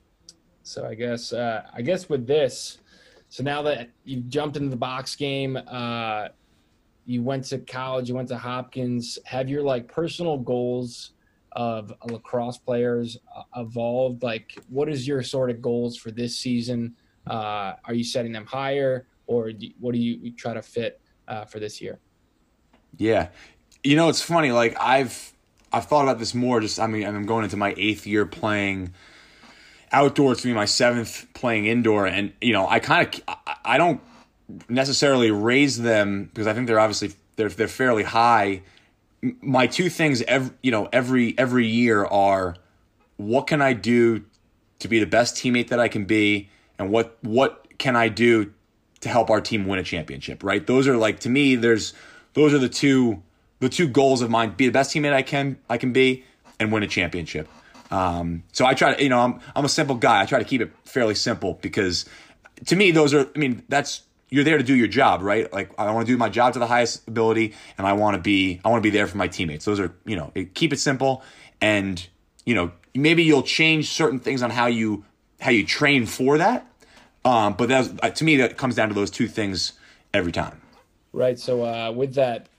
Speaker 1: so I guess uh, I guess with this, so now that you've jumped into the box game, uh, you went to college, you went to Hopkins. Have your like personal goals of lacrosse players uh, evolved? Like, what is your sort of goals for this season? Uh, are you setting them higher? Or what do you try to fit uh, for this year?
Speaker 2: Yeah, you know it's funny. Like I've I've thought about this more. Just I mean I'm going into my eighth year playing outdoor. It's to be my seventh playing indoor, and you know I kind of I don't necessarily raise them because I think they're obviously they're they're fairly high. My two things every you know every every year are what can I do to be the best teammate that I can be, and what what can I do to help our team win a championship, right? Those are like to me, there's those are the two the two goals of mine: be the best teammate I can I can be and win a championship. Um, so I try to, you know, I'm I'm a simple guy. I try to keep it fairly simple because to me, those are. I mean, that's you're there to do your job, right? Like I want to do my job to the highest ability, and I want to be I want to be there for my teammates. Those are you know, keep it simple, and you know, maybe you'll change certain things on how you how you train for that, um, but that's uh, to me that comes down to those two things every time.
Speaker 1: Right. So uh, with that,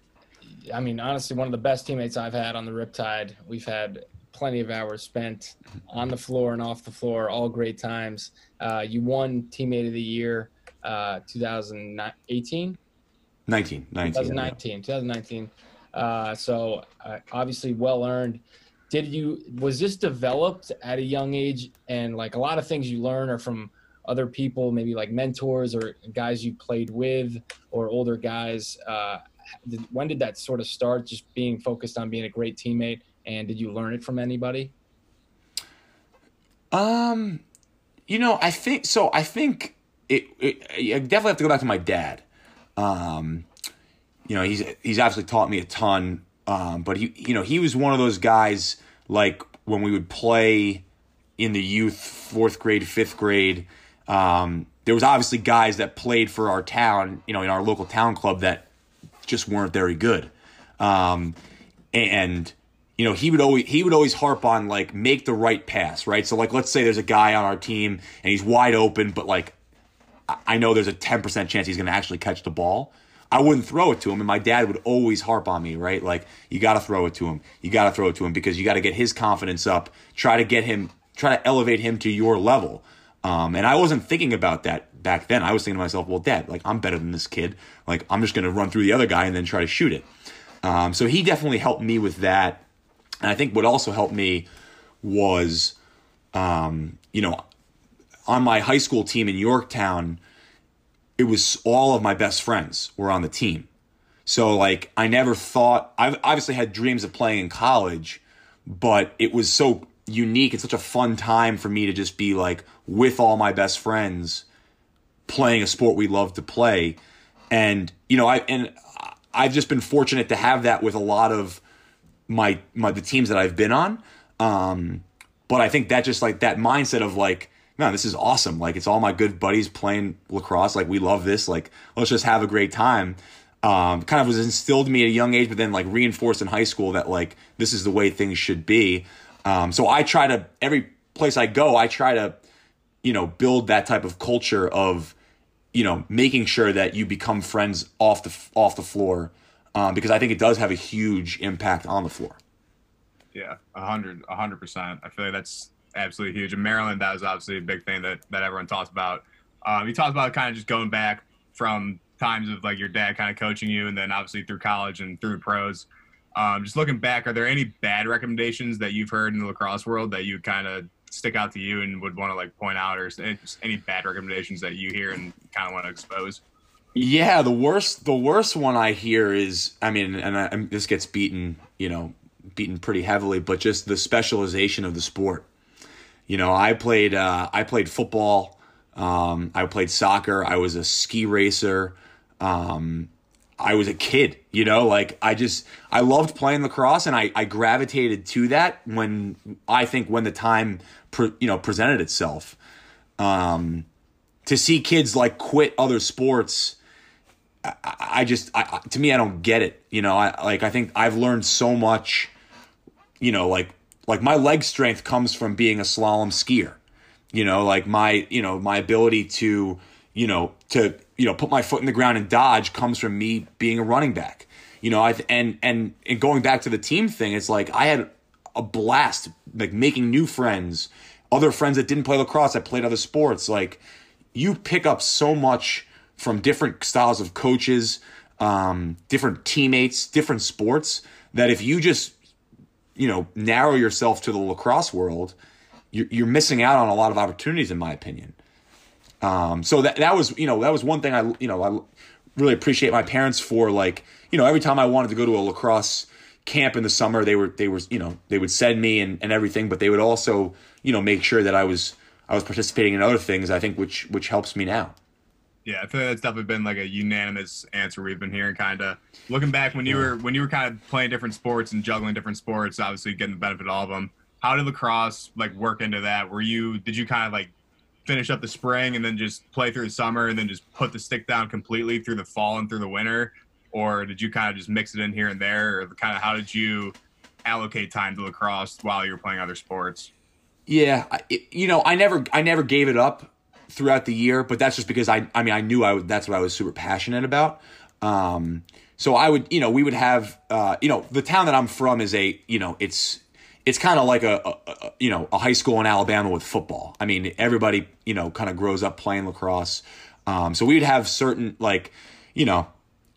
Speaker 1: I mean, honestly, one of the best teammates I've had on the Riptide. We've had plenty of hours spent on the floor and off the floor, all great times. Uh, you won Teammate of the Year, uh, 2018.
Speaker 2: 19, 19,
Speaker 1: 2019, 2019. Uh, so uh, obviously well earned. Did you was this developed at a young age? And like a lot of things you learn are from other people, maybe like mentors or guys you played with or older guys? Uh, did, when did that sort of start? Just being focused on being a great teammate, and did you learn it from anybody?
Speaker 2: Um, you know, I think so. I think it. it I definitely have to go back to my dad. Um, you know, he's he's obviously taught me a ton. Um, but he, you know, he was one of those guys like when we would play in the youth, fourth grade, fifth grade um, there was obviously guys that played for our town, you know, in our local town club that just weren't very good. Um, and you know, he would always he would always harp on like make the right pass, right? So like let's say there's a guy on our team and he's wide open, but like I know there's a 10% chance he's going to actually catch the ball. I wouldn't throw it to him, and my dad would always harp on me, right? Like you got to throw it to him. You got to throw it to him because you got to get his confidence up. Try to get him, try to elevate him to your level. Um, and I wasn't thinking about that back then. I was thinking to myself, well, dad, like I'm better than this kid. Like I'm just going to run through the other guy and then try to shoot it. Um, so he definitely helped me with that. And I think what also helped me was, um, you know, on my high school team in Yorktown, it was all of my best friends were on the team. So like I never thought I've obviously had dreams of playing in college, but it was so unique and such a fun time for me to just be like with all my best friends playing a sport we love to play. And you know, I and I've just been fortunate to have that with a lot of my my the teams that I've been on. Um, but I think that just like that mindset of like, man, this is awesome. Like it's all my good buddies playing lacrosse. Like we love this. Like let's just have a great time. Um, kind of was instilled in me at a young age, but then like reinforced in high school that like this is the way things should be. Um, so I try to every place I go, I try to, you know, build that type of culture of, you know, making sure that you become friends off the off the floor, um, because I think it does have a huge impact on the floor.
Speaker 3: Yeah, a hundred, a hundred percent. I feel like that's absolutely huge. In Maryland, that was obviously a big thing that that everyone talks about. Um, he talks about kind of just going back from times of like your dad kind of coaching you, and then obviously through college and through pros. Um, just looking back, are there any bad recommendations that you've heard in the lacrosse world that you kind of stick out to you and would want to like point out, or any bad recommendations that you hear and kind of want to expose?
Speaker 2: Yeah, the worst the worst one I hear is I mean, and, I, this gets beaten, you know, beaten pretty heavily, but just the specialization of the sport. You know, I played uh, I played football, um, I played soccer, I was a ski racer. Um, I was a kid, you know, like I just I loved playing lacrosse and I I gravitated to that when I think when the time pre, you know presented itself. Um to see kids like quit other sports I, I just I, to me I don't get it, you know, I like I think I've learned so much you know, like like my leg strength comes from being a slalom skier. You know, like my, you know, my ability to, you know, to you know, put my foot in the ground and dodge comes from me being a running back. You know, I and and and going back to the team thing, it's like I had a blast like making new friends, other friends that didn't play lacrosse that played other sports. Like you pick up so much from different styles of coaches, um, different teammates, different sports that if you just you know narrow yourself to the lacrosse world, you're, you're missing out on a lot of opportunities, in my opinion. Um, so that that was you know that was one thing I you know I really appreciate my parents for like you know every time I wanted to go to a lacrosse camp in the summer they were they were you know they would send me and, and everything but they would also you know make sure that I was I was participating in other things I think which which helps me now.
Speaker 3: Yeah, I feel like that's definitely been like a unanimous answer we've been hearing. Kind of looking back when you were when you were kind of playing different sports and juggling different sports, obviously getting the benefit of all of them. How did lacrosse like work into that? Were you did you kind of like finish up the spring and then just play through the summer and then just put the stick down completely through the fall and through the winter? Or did you kind of just mix it in here and there? Or kind of how did you allocate time to lacrosse while you were playing other sports?
Speaker 2: Yeah, you know, I never, I never gave it up throughout the year, but that's just because I, I mean, I knew I would, that's what I was super passionate about. Um, so I would, you know, we would have, uh, you know, the town that I'm from is a, you know, it's it's kind of like a, a, a, you know a high school in Alabama with football. I mean, everybody you know kind of grows up playing lacrosse. Um, so we'd have certain like you know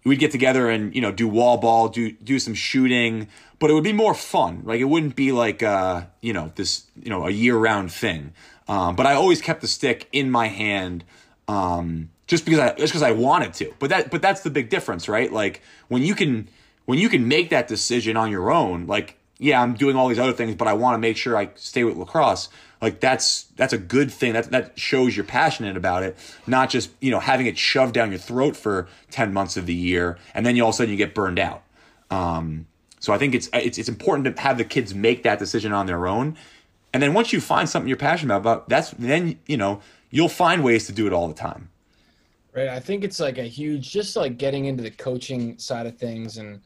Speaker 2: we'd get together and you know do wall ball, do do some shooting, but it would be more fun. Like it wouldn't be like uh, you know this you know a year round thing. Um, but I always kept the stick in my hand. Um, just because I just because I wanted to. But that but that's the big difference, right? Like when you can when you can make that decision on your own, like yeah, I'm doing all these other things, but I want to make sure I stay with lacrosse. Like that's that's a good thing. That that shows you're passionate about it, not just you know having it shoved down your throat for ten months of the year, and then you all of a sudden you get burned out. Um, so I think it's it's it's important to have the kids make that decision on their own, and then once you find something you're passionate about, that's then you know you'll find ways to do it all the time.
Speaker 1: Right. I think it's like a huge, just like getting into the coaching side of things and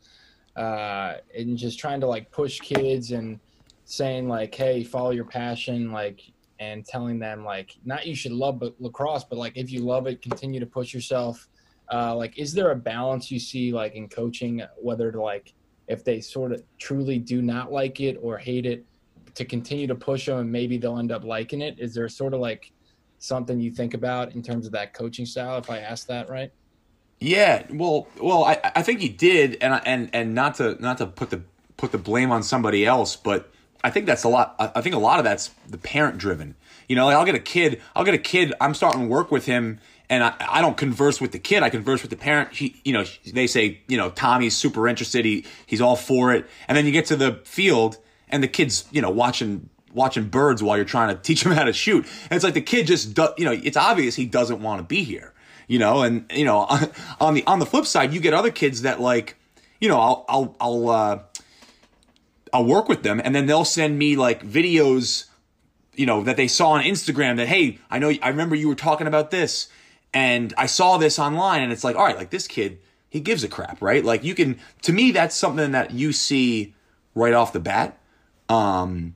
Speaker 1: uh, and just trying to like push kids and saying like, hey, follow your passion, like, and telling them like, not you should love lacrosse, but like if you love it, continue to push yourself. Uh, like, is there a balance you see like in coaching, whether to like if they sort of truly do not like it or hate it, to continue to push them and maybe they'll end up liking it? Is there sort of like something you think about in terms of that coaching style? If I ask that right.
Speaker 2: Yeah, well, well, I, I think he did, and and and not to not to put the put the blame on somebody else, but I think that's a lot. I think a lot of that's the parent driven. You know, like I'll get a kid, I'll get a kid. I'm starting work with him, and I, I don't converse with the kid. I converse with the parent. He, you know, they say, you know, Tommy's super interested. He he's all for it, and then you get to the field, and the kid's, you know, watching watching birds while you're trying to teach him how to shoot. And it's like the kid just, do, you know, it's obvious he doesn't want to be here you know, and you know, on the on the flip side, you get other kids that like, you know, I'll I'll I'll uh, I'll work with them, and then they'll send me like videos, you know, that they saw on Instagram that hey, I know I remember you were talking about this, and I saw this online, and it's like, all right, like this kid, he gives a crap, right? Like you can, to me, that's something that you see right off the bat. Um,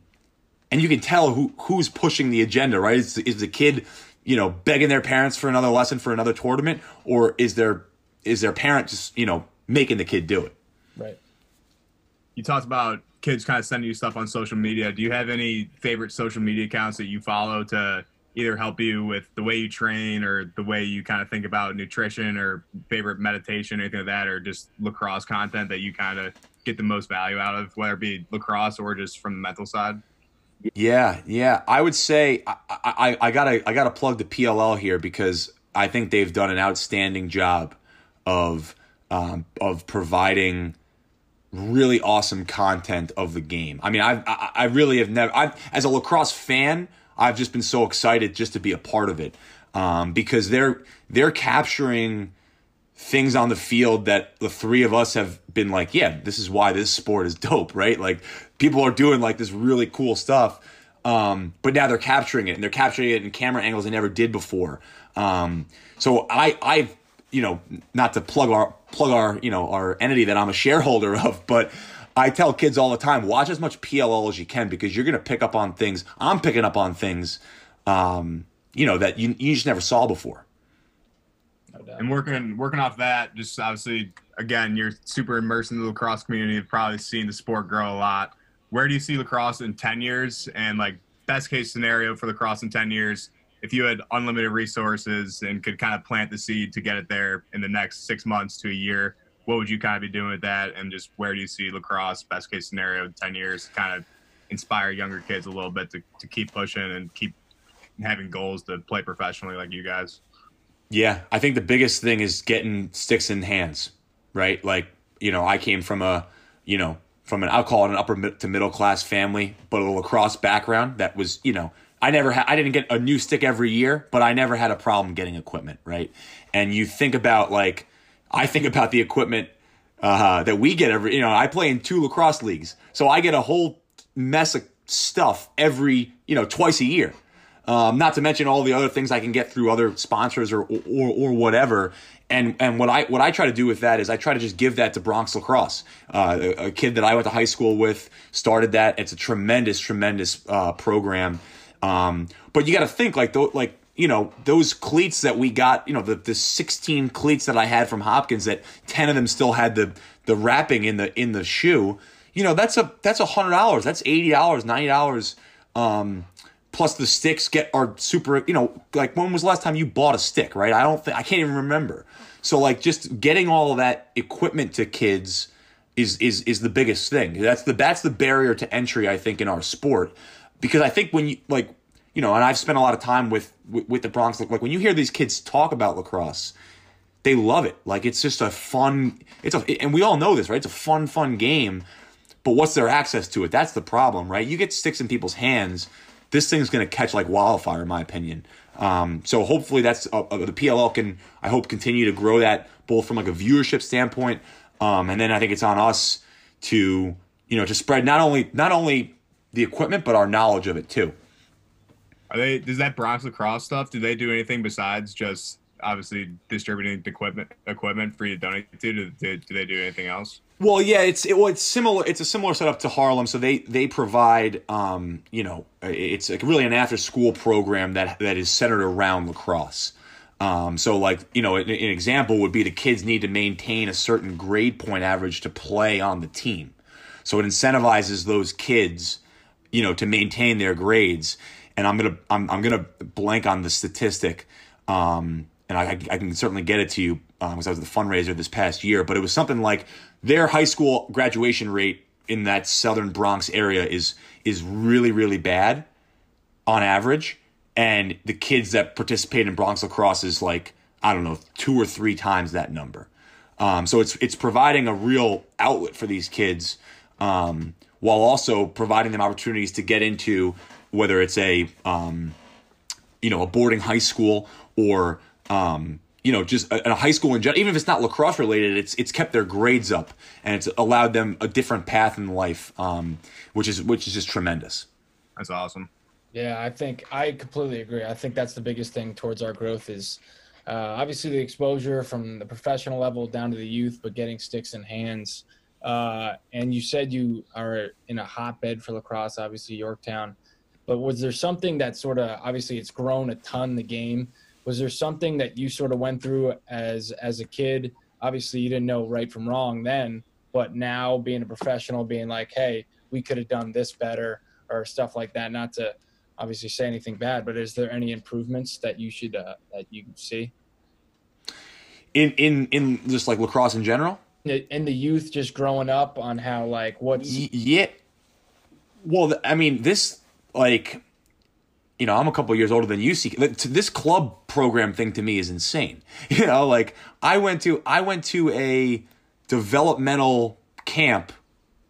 Speaker 2: and you can tell who who's pushing the agenda, right? Is, is the kid you know, begging their parents for another lesson for another tournament, or is their is their parent just you know making the kid do it?
Speaker 1: Right.
Speaker 3: You talked about kids kind of sending you stuff on social media. Do you have any favorite social media accounts that you follow to either help you with the way you train or the way you kind of think about nutrition or favorite meditation, or anything like that, or just lacrosse content that you kind of get the most value out of, whether it be lacrosse or just from the mental side?
Speaker 2: Yeah, yeah. I would say I, I, I gotta I gotta plug the PLL here because I think they've done an outstanding job of um, of providing really awesome content of the game. I mean, I've, I I really have never I as a lacrosse fan, I've just been so excited just to be a part of it um, because they're they're capturing things on the field that the three of us have been like, yeah, this is why this sport is dope, right? Like people are doing like this really cool stuff. Um, but now they're capturing it and they're capturing it in camera angles they never did before. Um, so I, I, you know, not to plug our, plug our, you know, our entity that I'm a shareholder of, but I tell kids all the time, watch as much PLL as you can because you're going to pick up on things. I'm picking up on things, um, you know, that you, you just never saw before.
Speaker 3: And working working off that, just obviously, again, you're super immersed in the lacrosse community. You've probably seen the sport grow a lot. Where do you see lacrosse in ten years? And like best case scenario for lacrosse in ten years, if you had unlimited resources and could kind of plant the seed to get it there in the next six months to a year, what would you kind of be doing with that? And just where do you see lacrosse best case scenario in ten years? Kind of inspire younger kids a little bit to, to keep pushing and keep having goals to play professionally like you guys.
Speaker 2: Yeah, I think the biggest thing is getting sticks in hands, right? Like, you know, I came from a, you know, from an I'll call it an upper to middle class family, but a lacrosse background that was, you know, I never had I didn't get a new stick every year, but I never had a problem getting equipment, right? And you think about like I think about the equipment uh, that we get every, you know, I play in two lacrosse leagues, so I get a whole mess of stuff every, you know, twice a year. Um, not to mention all the other things I can get through other sponsors or, or or whatever. And and what I what I try to do with that is I try to just give that to Bronx Lacrosse. Uh, a, a, kid that I went to high school with started that. It's a tremendous tremendous uh, program. Um, but you got to think like like you know those cleats that we got. You know the the sixteen cleats that I had from Hopkins. That ten of them still had the the wrapping in the in the shoe. You know that's a that's a hundred dollars. That's eighty dollars, ninety dollars. Um, plus the sticks get are super you know like when was the last time you bought a stick right? I don't think i can't even remember. So like just getting all of that equipment to kids is is is the biggest thing. That's the that's the barrier to entry i think in our sport. Because i think when you like you know and i've spent a lot of time with with, with the bronx like when you hear these kids talk about lacrosse they love it. Like it's just a fun it's a and we all know this right? It's a fun fun game. But what's their access to it? That's the problem right? You get sticks in people's hands this thing's going to catch like wildfire, in my opinion. Um, so hopefully that's uh, uh the PLL can I hope continue to grow that both from like a viewership standpoint, um, and then I think it's on us to you know to spread not only not only the equipment but our knowledge of it too.
Speaker 3: Are they does that Bronx lacrosse stuff? Do they do anything besides just obviously distributing equipment equipment for you to donate to? Do, do, do they do anything else?
Speaker 2: Well, yeah, it's it, well, it's similar. It's a similar setup to Harlem. So they they provide, um, you know, it's like really an after school program that that is centered around lacrosse. Um, so like you know, an, an example would be the kids need to maintain a certain grade point average to play on the team. So it incentivizes those kids, you know, to maintain their grades. And I'm gonna I'm I'm gonna blank on the statistic, um, and I I can certainly get it to you because um, I was the fundraiser this past year. But it was something like their high school graduation rate in that southern Bronx area is is really really bad on average, and the kids that participate in Bronx lacrosse is like I don't know two or three times that number. Um, so it's it's providing a real outlet for these kids um, while also providing them opportunities to get into whether it's a um, you know a boarding high school or um, you know just a, a, high school in general. Even if it's not lacrosse related, it's it's kept their grades up and it's allowed them a different path in life, um, which is which is just tremendous.
Speaker 3: That's awesome.
Speaker 1: Yeah, I think I completely agree. I think that's the biggest thing towards our growth is uh, obviously the exposure from the professional level down to the youth, but getting sticks in hands. Uh, and you said you are in a hotbed for lacrosse, obviously Yorktown. But was there something that sort of obviously it's grown a ton the game? Was there something that you sort of went through as as a kid? Obviously, you didn't know right from wrong then, but now being a professional, being like, hey, we could have done this better or stuff like that. Not to obviously say anything bad, but is there any improvements that you should uh, that you see?
Speaker 2: In in in just like lacrosse in general
Speaker 1: and the youth just growing up on how like what's
Speaker 2: yeah well i mean this like you know i'm a couple years older than you see this club program thing to me is insane. You know like i went to i went to a developmental camp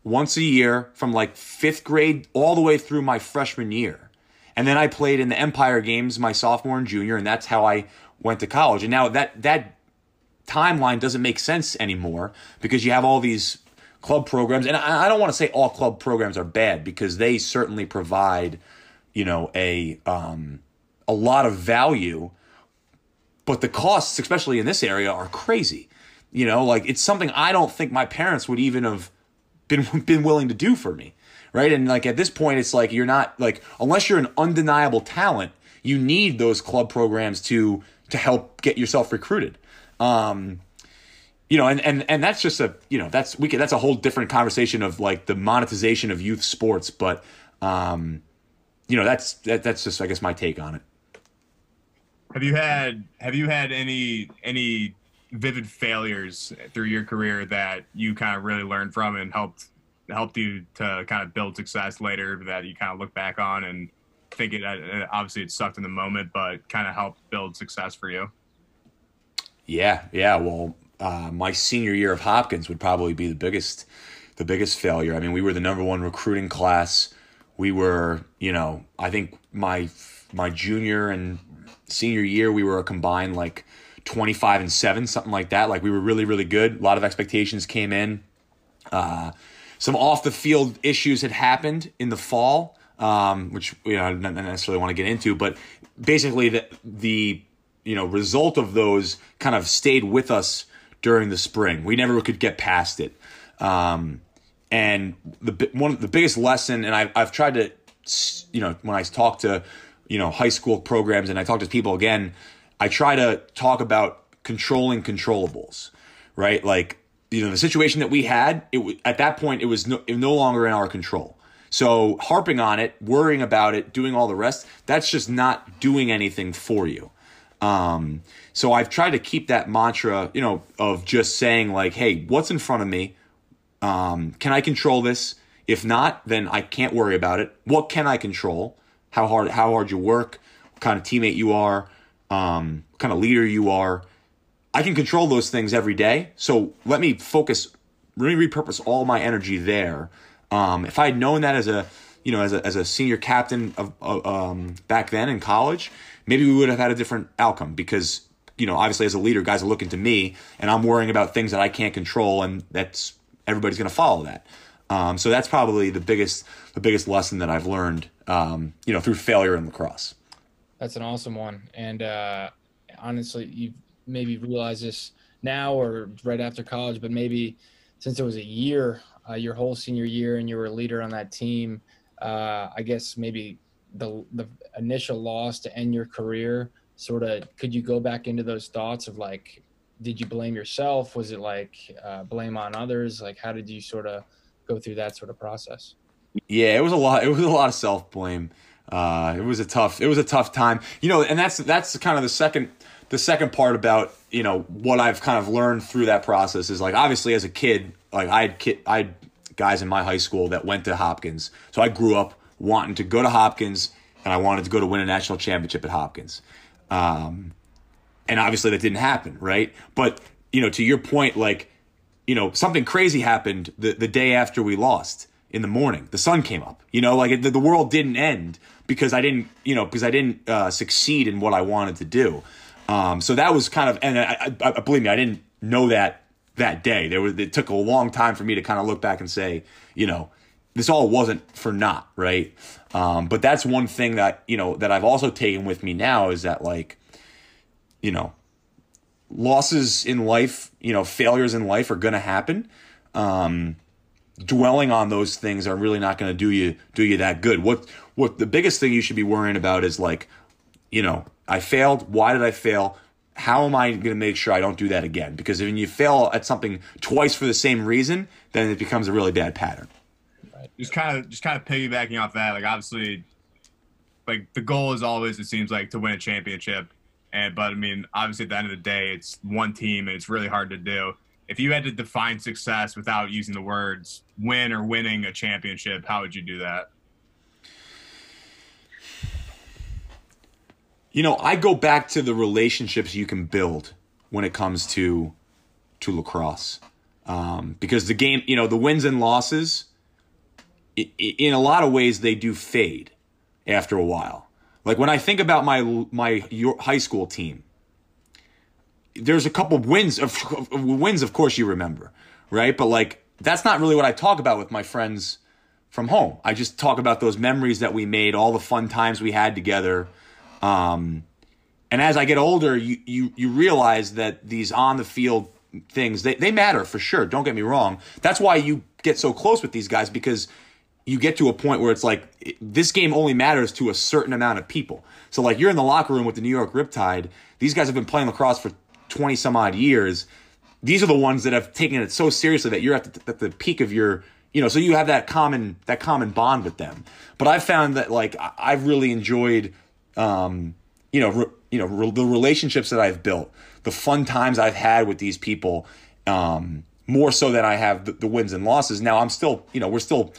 Speaker 2: once a year from like fifth grade all the way through my freshman year. And then i played in the empire games my sophomore and junior and that's how i went to college. And now that that timeline doesn't make sense anymore because you have all these club programs. And I, don't want to say all club programs are bad because they certainly provide you know a um, a lot of value but the costs especially in this area are crazy. You know like it's something i don't think my parents would even have been been willing to do for me right? And like at this point it's like you're not like unless you're an undeniable talent you need those club programs to to help get yourself recruited. Um, you know, and, and and that's just a you know that's we can, that's a whole different conversation of like the monetization of youth sports, but um, you know that's that, that's just I guess my take on it.
Speaker 3: Have you had have you had any any vivid failures through your career that you kind of really learned from and helped helped you to kind of build success later that you kind of look back on and think it uh, obviously it sucked in the moment, but kind of helped build success for you?
Speaker 2: Yeah, yeah. Well, uh, my senior year of Hopkins would probably be the biggest, the biggest failure. I mean, we were the number one recruiting class. We were, you know, I think my my junior and senior year we were a combined like 25 and 7 something like that like we were really really good a lot of expectations came in uh, some off the field issues had happened in the fall um, which you know I don't necessarily want to get into but basically the the you know result of those kind of stayed with us during the spring. We never could get past it. Um, and the one the biggest lesson, and I've I've tried to, you know, when I talk to, you know, high school programs and I talk to people again, I try to talk about controlling controllables, right? Like you know the situation that we had, it at that point it was no, no longer in our control. So harping on it, worrying about it, doing all the rest, that's just not doing anything for you. Um, so I've tried to keep that mantra, you know, of just saying like, hey, what's in front of me? Um, can I control this? If not, then I can't worry about it. What can I control? How hard how hard you work, what kind of teammate you are, um, what kind of leader you are. I can control those things every day. So let me focus, let me repurpose all my energy there. Um, if I had known that as a you know as a as a senior captain of uh, um, back then in college, maybe we would have had a different outcome because you know obviously as a leader guys are looking to me and i'm worrying about things that i can't control and that's everybody's going to follow that um, so that's probably the biggest the biggest lesson that i've learned um, you know through failure in lacrosse
Speaker 1: that's an awesome one and uh, honestly you maybe realize this now or right after college but maybe since it was a year, uh, your whole senior year, and you were a leader on that team. Uh, I guess maybe the the initial loss to end your career. Sort of, could you go back into those thoughts of like, did you blame yourself? Was it like uh, blame on others? Like, how did you sort of go through that sort of process?
Speaker 2: Yeah, it was a lot. It was a lot of self blame. Uh, it was a tough. It was a tough time. You know, and that's that's kind of the second the second part about you know what I've kind of learned through that process is like obviously as a kid, like I had kid, I had guys in my high school that went to Hopkins, so I grew up wanting to go to Hopkins and I wanted to go to win a national championship at Hopkins. Um, and obviously that didn't happen, right? But you know, to your point, like you know, something crazy happened the the day after we lost in the morning. The sun came up. You know, like the, the world didn't end because I didn't, you know, because I didn't uh, succeed in what I wanted to do. Um, so that was kind of, and I, I, I, believe me, I didn't know that that day. There was, it took a long time for me to kind of look back and say, you know, this all wasn't for naught, right? Um, but that's one thing that you know that I've also taken with me now is that like, you know, losses in life, you know, failures in life are going to happen. Um, dwelling on those things are really not going to do you do you that good. What what the biggest thing you should be worrying about is like, you know, I failed. Why did I fail? How am I going to make sure I don't do that again? Because when you fail at something twice for the same reason, then it becomes a really bad pattern.
Speaker 3: Right. Just kind of, just kind of piggybacking off that. Like obviously, like the goal is always it seems like to win a championship, and but I mean obviously at the end of the day it's one team and it's really hard to do. If you had to define success without using the words win or winning a championship, how would you do that?
Speaker 2: You know, I go back to the relationships you can build when it comes to to lacrosse, um, because the game, you know, the wins and losses, in a lot of ways, they do fade after a while. Like when I think about my my high school team, there's a couple wins of wins. Of course, you remember, right? But like that's not really what I talk about with my friends from home. I just talk about those memories that we made, all the fun times we had together um, and as I get older, you, you, you realize that these on the field things, they, they matter for sure. Don't get me wrong. That's why you get so close with these guys because you get to a point where it's like this game only matters to a certain amount of people. So like you're in the locker room with the New York Riptide. These guys have been playing lacrosse for 20 some odd years. These are the ones that have taken it so seriously that you're at the, at the peak of your, you know, so you have that common that common bond with them. But I've found that like I've really enjoyed um, you know, re, you know, re, the relationships that I've built, the fun times I've had with these people, um, more so than I have the, the wins and losses. Now I'm still, you know, we're still,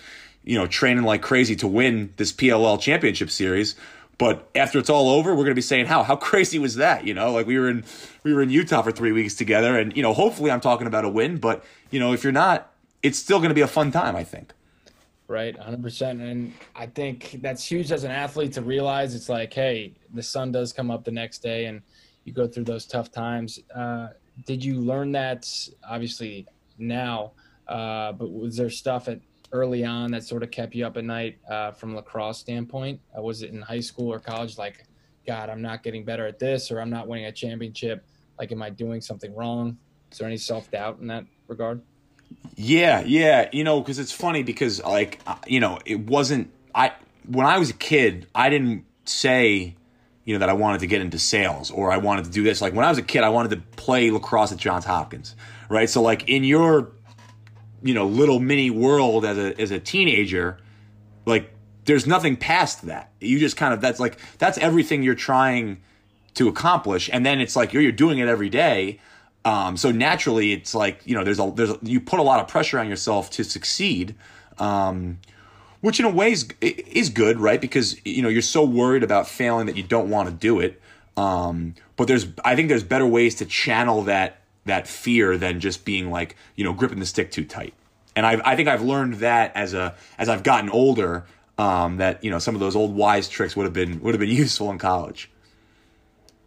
Speaker 2: you know, training like crazy to win this PLL championship series. But after it's all over, we're gonna be saying how how crazy was that? You know, like we were in we were in Utah for three weeks together, and you know, hopefully I'm talking about a win. But you know, if you're not, it's still gonna be a fun time. I think
Speaker 1: right 100% and i think that's huge as an athlete to realize it's like hey the sun does come up the next day and you go through those tough times uh, did you learn that obviously now uh, but was there stuff at early on that sort of kept you up at night uh, from lacrosse standpoint uh, was it in high school or college like god i'm not getting better at this or i'm not winning a championship like am i doing something wrong is there any self-doubt in that regard
Speaker 2: yeah, yeah. You know, because it's funny because like uh, you know it wasn't I when I was a kid I didn't say you know that I wanted to get into sales or I wanted to do this. Like when I was a kid I wanted to play lacrosse at Johns Hopkins, right? So like in your you know little mini world as a as a teenager, like there's nothing past that. You just kind of that's like that's everything you're trying to accomplish, and then it's like you're you're doing it every day um, so naturally, it's like you know, there's a there's a, you put a lot of pressure on yourself to succeed, um, which in a way is is good, right? Because you know you're so worried about failing that you don't want to do it. Um, but there's I think there's better ways to channel that that fear than just being like you know gripping the stick too tight. And I I think I've learned that as a as I've gotten older um, that you know some of those old wise tricks would have been would have been useful in college.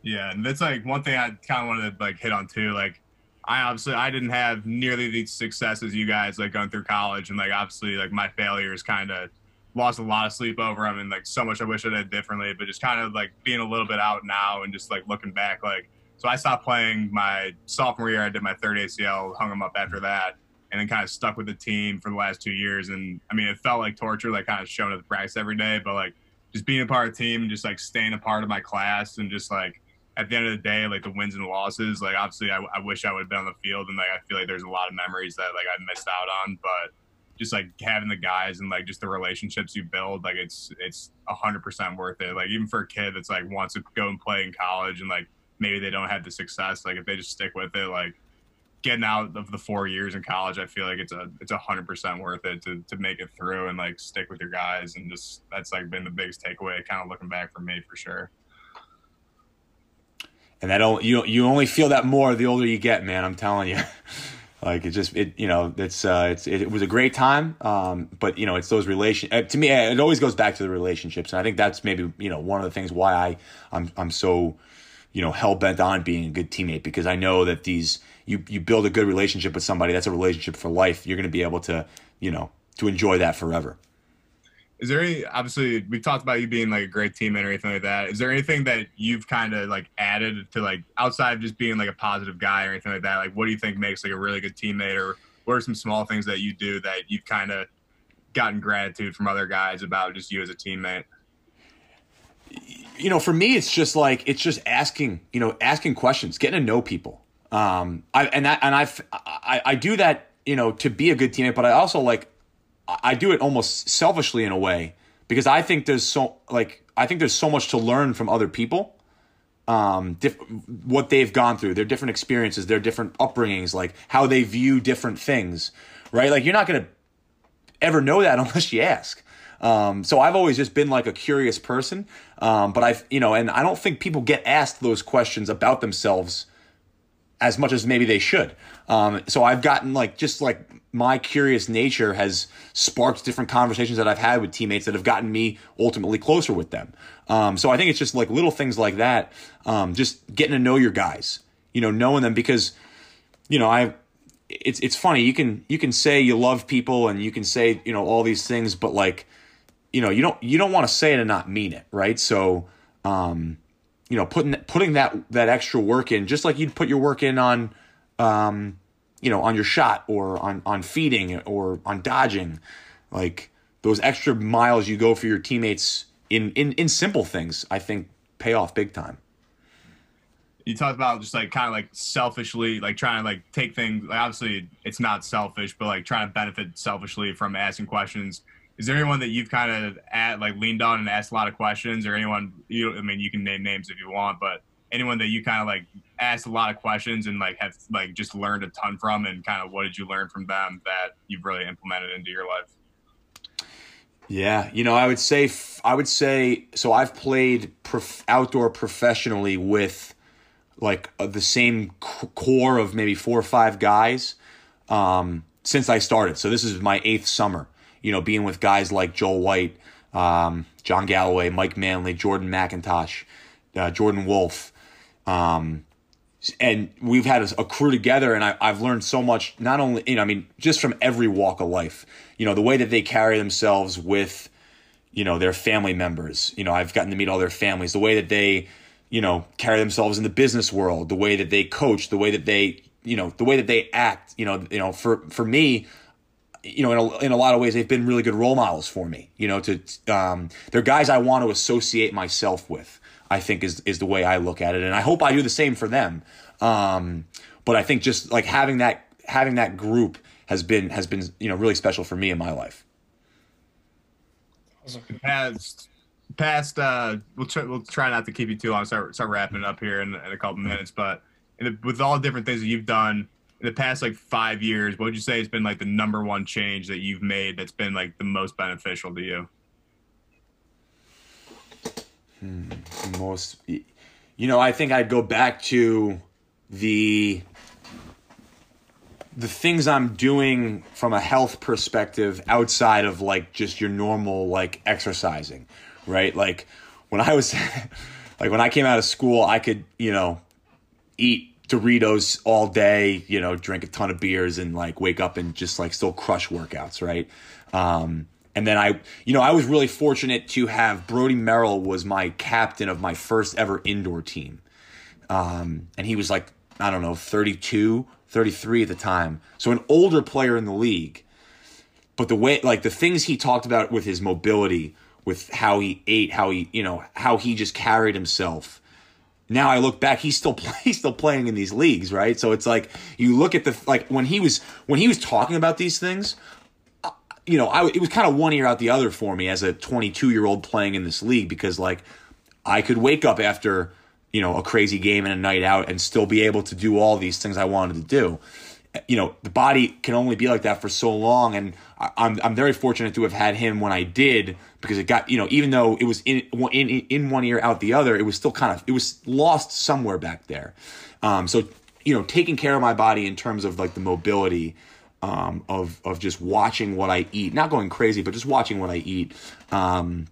Speaker 3: Yeah, and that's like one thing I kind of wanted to like hit on too. Like, I obviously I didn't have nearly the success as you guys like going through college, and like obviously like my failures kind of lost a lot of sleep over them, and like so much I wish I did differently. But just kind of like being a little bit out now and just like looking back, like so I stopped playing my sophomore year. I did my third ACL, hung them up after that, and then kind of stuck with the team for the last two years. And I mean, it felt like torture, like kind of showing up at practice every day, but like just being a part of the team and just like staying a part of my class and just like at the end of the day, like the wins and losses, like obviously I, I wish I would have been on the field and like I feel like there's a lot of memories that like I missed out on, but just like having the guys and like just the relationships you build, like it's it's a hundred percent worth it. Like even for a kid that's like wants to go and play in college and like maybe they don't have the success, like if they just stick with it, like getting out of the four years in college, I feel like it's a it's a hundred percent worth it to to make it through and like stick with your guys and just that's like been the biggest takeaway, kind of looking back for me for sure.
Speaker 2: And that you you only feel that more the older you get, man. I'm telling you. like it just it you know it's uh it's it, was a great time um but you know it's those relation uh, to me it always goes back to the relationships and i think that's maybe you know one of the things why i i'm i'm so you know hell bent on being a good teammate because i know that these you you build a good relationship with somebody that's a relationship for life. You're going to be able to you know to enjoy that forever.
Speaker 3: Is there any obviously we've talked about you being like a great teammate or anything like that. Is there anything that you've kind of like added to like outside of just being like a positive guy or anything like that? Like what do you think makes like a really good teammate or what are some small things that you do that you've kind of gotten gratitude from other guys about just you as a teammate
Speaker 2: you know for me it's just like it's just asking you know asking questions getting to know people um i and that and I've, i i do that you know to be a good teammate but i also like I do it almost selfishly in a way because I think there's so like I think there's so much to learn from other people. Um, diff- what they've gone through, their different experiences, their different upbringings, like how they view different things, right? Like you're not gonna ever know that unless you ask. Um, so I've always just been like a curious person, um, but I've you know, and I don't think people get asked those questions about themselves as much as maybe they should. Um, so I've gotten like just like my curious nature has sparked different conversations that I've had with teammates that have gotten me ultimately closer with them. Um, so I think it's just like little things like that, um, just getting to know your guys, you know, knowing them because, you know, I, it's it's funny you can you can say you love people and you can say you know all these things, but like, you know, you don't you don't want to say it and not mean it, right? So, um, you know, putting putting that that extra work in, just like you'd put your work in on, um, you know, on your shot or on on feeding or on dodging, like those extra miles you go for your teammates in in in simple things, I think pay off big time.
Speaker 3: You talked about just like kind of like selfishly, like trying to like take things. Like obviously, it's not selfish, but like trying to benefit selfishly from asking questions is there anyone that you've kind of at like leaned on and asked a lot of questions, or anyone you? I mean, you can name names if you want, but anyone that you kind of like asked a lot of questions and like have like just learned a ton from, and kind of what did you learn from them that you've really implemented into your life?
Speaker 2: Yeah, you know, I would say I would say so. I've played prof- outdoor professionally with like uh, the same c- core of maybe four or five guys um, since I started. So this is my eighth summer you know, being with guys like Joel White, um, John Galloway, Mike Manley, Jordan MacIntosh, uh, Jordan Wolf. Um, and we've had a, a crew together, and I, have learned so much. Not only, you know, I mean, just from every walk of life. You know, the way that they carry themselves with, you know, their family members. You know, I've gotten to meet all their families. The way that they, you know, carry themselves in the business world. The way that they coach. The way that they, you know, the way that they act. You know, you know, for for me, you know, in a, in a lot of ways, they've been really good role models for me. You know, to um, they're guys I want to associate myself with. I think is is the way I look at it, and I hope I do the same for them. Um, but I think just like having that having that group has been has been you know really special for me in my life.
Speaker 3: Past past uh, we'll try we'll try not to keep you too long. Start start wrapping up here in, in a couple minutes, but the, with all the different things that you've done in the past like five years, what would you say has been like the number one change that you've made that's been like the most beneficial to you?
Speaker 2: Hmm, most, you know, I think I'd go back to the the things I'm doing from a health perspective outside of like just your normal like exercising, right? Like when I was like when I came out of school, I could, you know, eat Doritos all day, you know, drink a ton of beers and like wake up and just like still crush workouts, right? Um, and then I, you know, I was really fortunate to have Brodie Merrill was my captain of my first ever indoor team. Um, and he was like I don't know, 32, 33 at the time. So an older player in the league. But the way, like the things he talked about with his mobility, with how he ate, how he, you know, how he just carried himself. Now I look back, he's still play, he's still playing in these leagues, right? So it's like you look at the like when he was when he was talking about these things, uh, you know, I it was kind of one ear out the other for me as a 22 year old playing in this league because like I could wake up after you know a crazy game and a night out and still be able to do all these things I wanted to do. You know, the body can only be like that for so long, and I'm I'm very fortunate to have had him when I did because it got you know even though it was in in in one ear out the other, it was still kind of it was lost somewhere back there. Um, so you know, taking care of my body in terms of like the mobility. Um, of of just watching what I eat, not going crazy, but just watching what I eat. Um,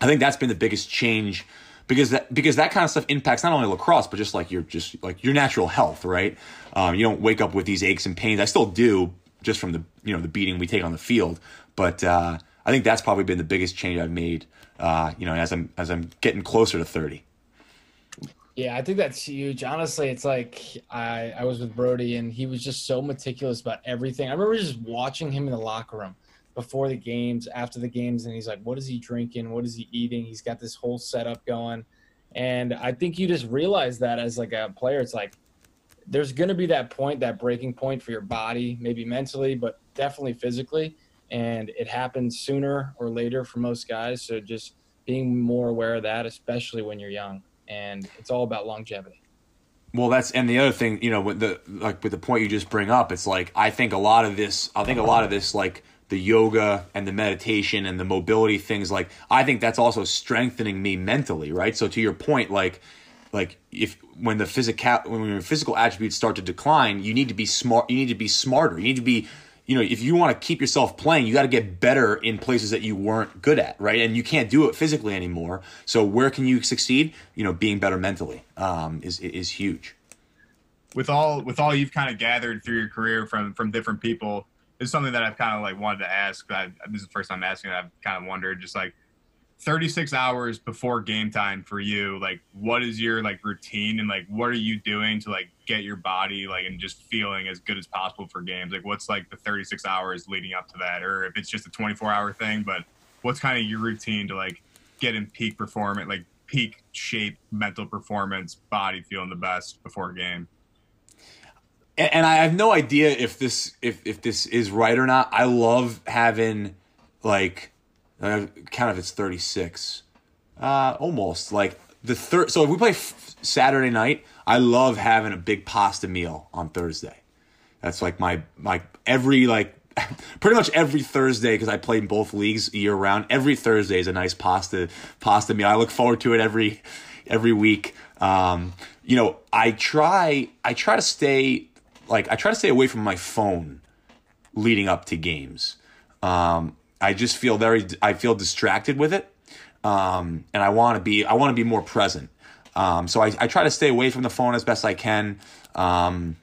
Speaker 2: I think that's been the biggest change because that because that kind of stuff impacts not only lacrosse but just like your just like your natural health, right? Um, you don't wake up with these aches and pains. I still do just from the you know the beating we take on the field, but uh, I think that's probably been the biggest change I've made. Uh, you know, as I'm as I'm getting closer to thirty.
Speaker 1: Yeah, I think that's huge. Honestly, it's like I, I was with Brodie and he was just so meticulous about everything. I remember just watching him in the locker room before the games, after the games, and he's like, "What is he drinking? What is he eating?" He's got this whole setup going, and I think you just realize that as like a player, it's like there's going to be that point, that breaking point for your body, maybe mentally, but definitely physically, and it happens sooner or later for most guys. So just being more aware of that, especially when you're young, and it's all about longevity.
Speaker 2: Well, that's and the other thing, you know, with the like with the point you just bring up, it's like I think a lot of this, I think a lot of this, like the yoga and the meditation and the mobility things like i think that's also strengthening me mentally right so to your point like like if when the physical when your physical attributes start to decline you need to be smart you need to be smarter you need to be you know if you want to keep yourself playing you got to get better in places that you weren't good at right and you can't do it physically anymore so where can you succeed you know being better mentally um, is is huge
Speaker 3: with all with all you've kind of gathered through your career from from different people is something that I've kind of like wanted to ask. I, this is the first time asking. I've kind of wondered, just like 36 hours before game time for you. Like, what is your like routine, and like what are you doing to like get your body like and just feeling as good as possible for games? Like, what's like the 36 hours leading up to that, or if it's just a 24 hour thing, but what's kind of your routine to like get in peak performance, like peak shape, mental performance, body feeling the best before a game?
Speaker 2: and, and I have no idea if this if if this is right or not. I love having like uh, kind of it's 36 uh almost like the third so if we play f- saturday night i love having a big pasta meal on thursday that's like my my every like pretty much every thursday because i play in both leagues year round every thursday is a nice pasta pasta meal i look forward to it every every week um you know i try i try to stay like I try to stay away from my phone leading up to games. Um, I just feel very I feel distracted with it, um, and I want to be I want to be more present. Um, so I, I try to stay away from the phone as best I can. Um,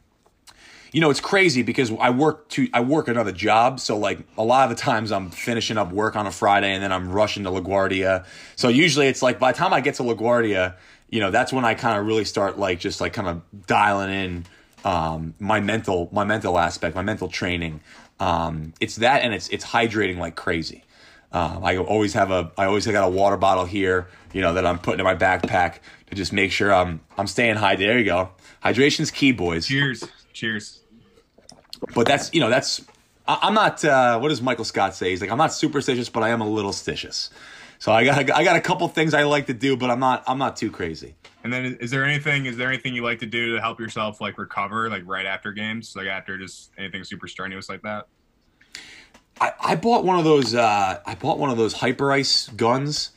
Speaker 2: you know, it's crazy because I work to I work another job, so like a lot of the times I'm finishing up work on a Friday and then I'm rushing to LaGuardia. So usually it's like by the time I get to LaGuardia, you know, that's when I kind of really start like just like kind of dialing in um, my mental my mental aspect, my mental training. Um, it's that, and it's it's hydrating like crazy. Um, I always have a I always got a water bottle here, you know, that I'm putting in my backpack to just make sure I'm I'm staying high. There you go. Hydration's key, boys.
Speaker 3: Cheers. Cheers.
Speaker 2: But that's you know that's I, am not. Uh, what does Michael Scott say? He's like I'm not superstitious, but I am a little stitious. So I got I got a couple things I like to do, but I'm not I'm not too crazy.
Speaker 3: And then is there anything is there anything you like to do to help yourself like recover like right after games, like after just anything super strenuous like that?
Speaker 2: I, I bought one of those uh, I bought one of those Hyperice guns.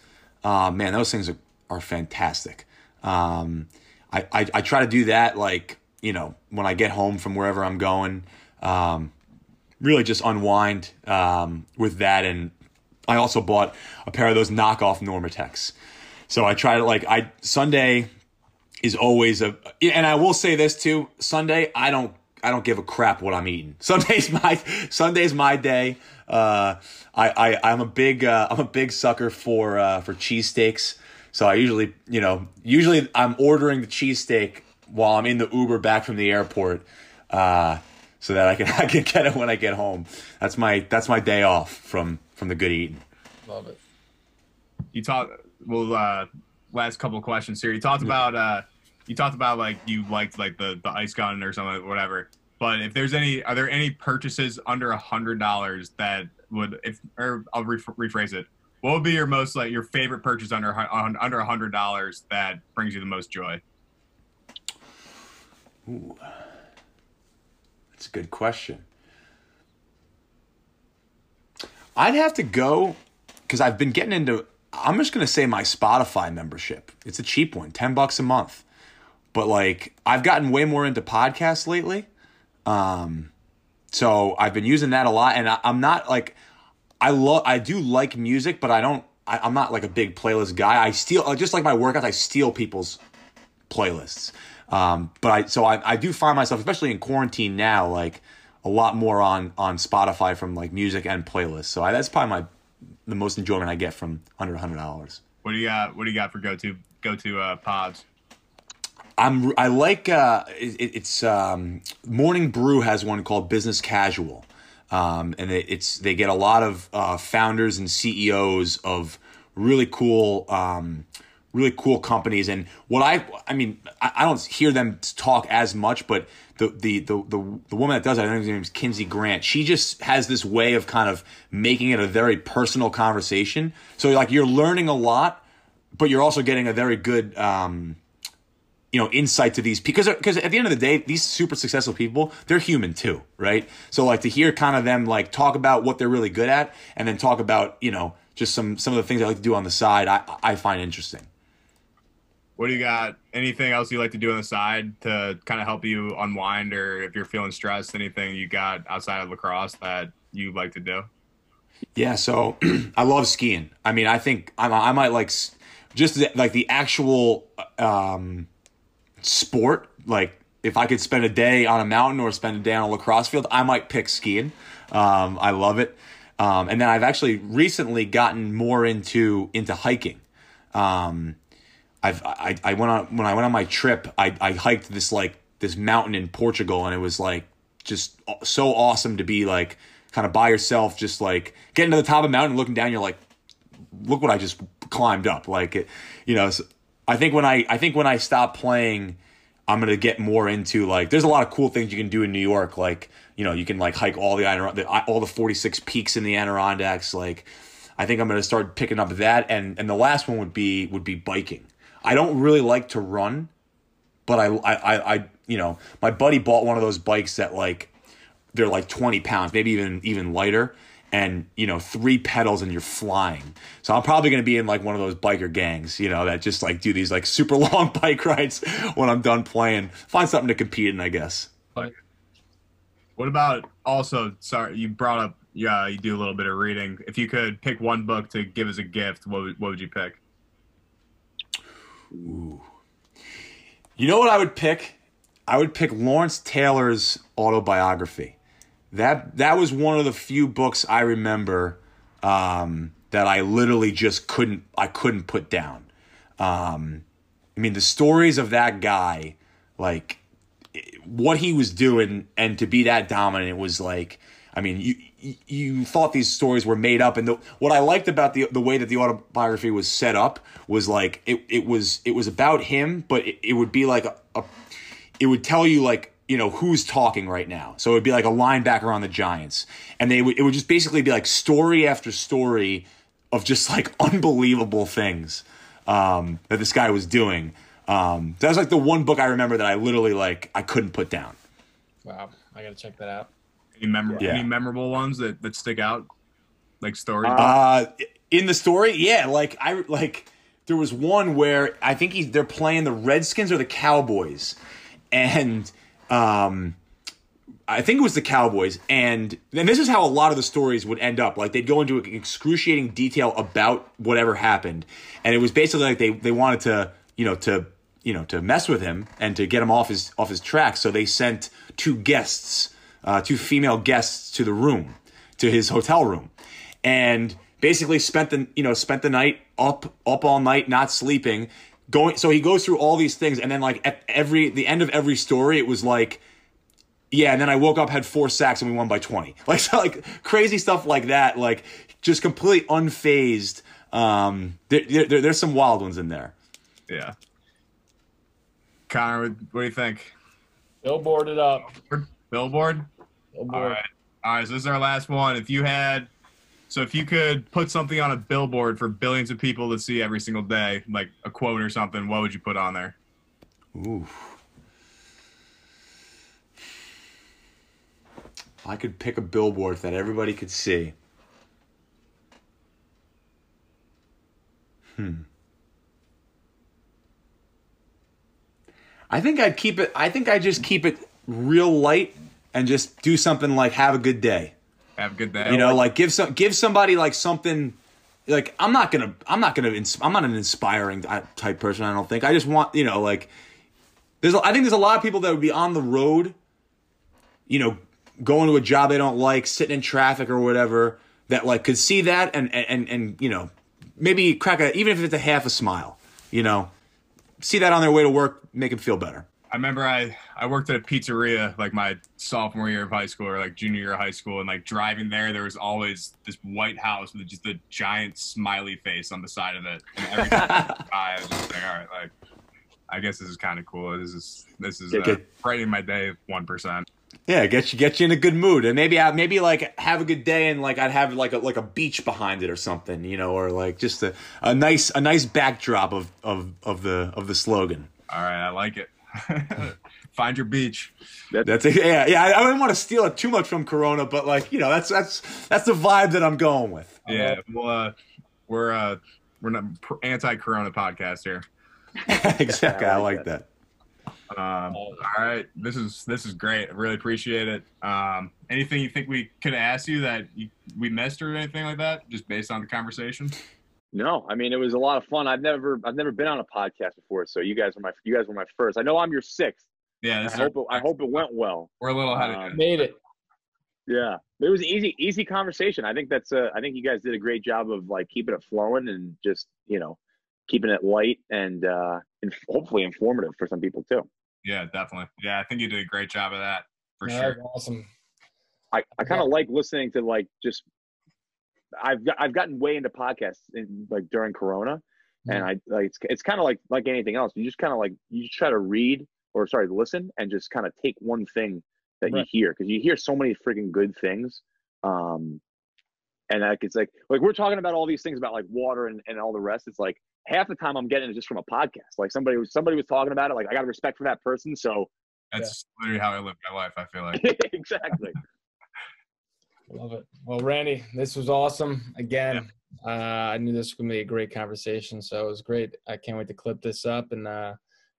Speaker 2: Uh, man, those things are, are fantastic. Um, I, I, I try to do that like you know when I get home from wherever I'm going. Um, really just unwind um, with that, and I also bought a pair of those knockoff Normatecs. So I try to like I Sunday is always a and I will say this too, Sunday I don't I don't give a crap what I'm eating. Sunday's my Sunday's my day. Uh, I, I I'm a big uh, I'm a big sucker for uh, for cheesesteaks. So I usually you know usually I'm ordering the cheesesteak while I'm in the Uber back from the airport, uh, so that I can I can get it when I get home. That's my that's my day off from from the good eating.
Speaker 1: Love it.
Speaker 3: You talked. Well, uh, last couple of questions here. You talked about. Uh, you talked about like you liked like the the ice gun or something, whatever. But if there's any, are there any purchases under a hundred dollars that would, if or I'll rephrase it. What would be your most like your favorite purchase under under a hundred dollars that brings you the most joy?
Speaker 2: Ooh, that's a good question. I'd have to go because I've been getting into. I'm just gonna say my Spotify membership. It's a cheap one, ten bucks a month. But like, I've gotten way more into podcasts lately. Um, so I've been using that a lot, and I, am not like I love I do like music, but I don't. I, am not like a big playlist guy. I steal just like my workouts. I steal people's playlists. Um, but I so I, I do find myself, especially in quarantine now, like a lot more on on Spotify from like music and playlists. So I, that's probably my the most enjoyment I get from under a hundred dollars.
Speaker 3: What do you got? What do you got for go to go to uh, pods?
Speaker 2: I'm I like uh, it, it's um, Morning Brew has one called Business Casual, um, and it, it's they get a lot of uh, founders and CEOs of really cool. Um, really cool companies. And what i i mean I, don't hear them talk as much but the, the the the the woman that does it i think her name is kinsey grant. She just has this way of kind of making it a very personal conversation. So like you're learning a lot but you're also getting a very good um, you know insight to these because because at the end of the day these super successful people they're human too right? So like to hear kind of them like talk about what they're really good at and then talk about you know just some some of the things i like to do on the side i i find interesting.
Speaker 3: What do you got? Anything else you like to do on the side to kind of help you unwind or if you're feeling stressed anything you got outside of lacrosse that you like to do?
Speaker 2: Yeah so i love skiing. I mean i think i, I might like just like the actual um sport, like if I could spend a day on a mountain or spend a day on a lacrosse field, I might pick skiing. Um, I love it. Um, and then I've actually recently gotten more into into hiking. Um, I've I, I went on when I went on my trip. I, I hiked this like this mountain in Portugal, and it was like just so awesome to be like kind of by yourself, just like getting to the top of the mountain, looking down. You're like, look what I just climbed up. Like it, you know. So I think when I I think when I stop playing, I'm gonna get more into like. There's a lot of cool things you can do in New York, like you know you can like hike all the all the 46 peaks in the Adirondacks. Like, I think I'm gonna start picking up that, and and the last one would be would be biking. I don't really like to run, but I I I, you know my buddy bought one of those bikes that like they're like 20 pounds, maybe even even lighter and you know three pedals and you're flying. So i'm probably going to be in like one of those biker gangs you know that just like do these like super long bike rides when i'm done playing. Find something to compete in i guess.
Speaker 3: What about also sorry you brought up yeah you do a little bit of reading. If you could pick one book to give as a gift what would, what would you pick?
Speaker 2: Ooh. you know what i would pick? I would pick lawrence taylor's autobiography that that was one of the few books I remember um, that I literally just couldn't I couldn't put down. Um, I mean, the stories of that guy, like what he was doing, and to be that dominant it was like. I mean, you you thought these stories were made up, and the, what I liked about the the way that the autobiography was set up was like it, it was it was about him, but it, it would be like a, a it would tell you like you know who's talking right now. So it would be like a linebacker on the Giants, and they would it would just basically be like story after story of just like unbelievable things um, that this guy was doing. Um, that was like the one book I remember that I literally like I couldn't put down.
Speaker 1: Wow, I gotta check that out.
Speaker 3: Any memorable yeah. any memorable ones that that stick out, like stories?
Speaker 2: Uh, in the story, yeah, like I like there was one where I think he's they're playing the Redskins or the Cowboys, and um, I think it was the Cowboys, and and this is how a lot of the stories would end up. Like they'd go into excruciating detail about whatever happened, and it was basically like they they wanted to you know to you know to mess with him and to get him off his off his track. So they sent two guests, uh, two female guests, to the room, to his hotel room, and basically spent the you know spent the night up up all night not sleeping going. So he goes through all these things, and then like at every the end of every story, it was like. Yeah, and then I woke up, had four sacks, and we won by twenty. Like, so, like crazy stuff like that. Like, just completely unfazed. Um, there, there, there's some wild ones in there.
Speaker 3: Yeah. Connor, what, what do you think?
Speaker 1: Billboard it up.
Speaker 3: Billboard.
Speaker 1: Billboard.
Speaker 3: All right. All right. So this is our last one. If you had, so if you could put something on a billboard for billions of people to see every single day, like a quote or something, what would you put on there?
Speaker 2: Ooh. I could pick a billboard that everybody could see. Hmm. I think I'd keep it. I think I just keep it real light and just do something like "Have a good day."
Speaker 3: Have a good day.
Speaker 2: You know, like give some give somebody like something. Like I'm not gonna I'm not gonna I'm not an inspiring type person. I don't think. I just want you know like there's I think there's a lot of people that would be on the road. You know, going to a job they don't like, sitting in traffic or whatever. That like could see that and and and you know maybe crack a even if it's a half a smile. You know, see that on their way to work, make them feel better.
Speaker 3: I remember I, I worked at a pizzeria like my sophomore year of high school or like junior year of high school and like driving there there was always this white house with just a giant smiley face on the side of it and every time I was just like all right like I guess this is kind of cool. This is this is uh, brightening my day one percent.
Speaker 2: Yeah get you get you in a good mood and maybe I, maybe like have a good day and like I'd have like a like a beach behind it or something you know or like just a, a nice a nice backdrop of of of the of the slogan.
Speaker 3: All right I like it Find your beach.
Speaker 2: That's a, yeah, yeah. I, I don't want to steal it too much from Corona, but like you know, that's that's that's the vibe that I'm going with.
Speaker 3: Yeah, well, uh, we're uh, we're not anti-Corona podcast here.
Speaker 2: exactly, I like, I like that.
Speaker 3: that. Um, all right, this is this is great. I really appreciate it. Um, anything you think we could ask you that you, we missed or anything like that, just based on the conversation?
Speaker 4: No, I mean it was a lot of fun. I've never I've never been on a podcast before, so you guys were my you guys were my first. I know I'm your sixth.
Speaker 3: Yeah,
Speaker 4: I hope it, I hope it went well.
Speaker 3: We're a little ahead um,
Speaker 1: of. Made it.
Speaker 4: Yeah, it was easy easy conversation. I think that's uh, I think you guys did a great job of like keeping it flowing and just you know keeping it light and uh and hopefully informative for some people too.
Speaker 3: Yeah, definitely. Yeah, I think you did a great job of that for yeah, sure.
Speaker 1: Awesome.
Speaker 4: I, I kind of yeah. like listening to like just I've I've gotten way into podcasts in, like during Corona, mm-hmm. and I like it's it's kind of like like anything else. You just kind of like you just try to read or sorry listen and just kind of take one thing that right. you hear because you hear so many freaking good things. Um, and like it's like like we're talking about all these things about like water and, and all the rest. It's like half the time I'm getting it just from a podcast. Like somebody was somebody was talking about it. Like I got respect for that person. So
Speaker 3: that's yeah. literally how I live my life. I feel like
Speaker 4: exactly.
Speaker 1: Love it. Well, Randy, this was awesome. Again, yeah. uh, I knew this was going to be a great conversation, so it was great. I can't wait to clip this up and uh,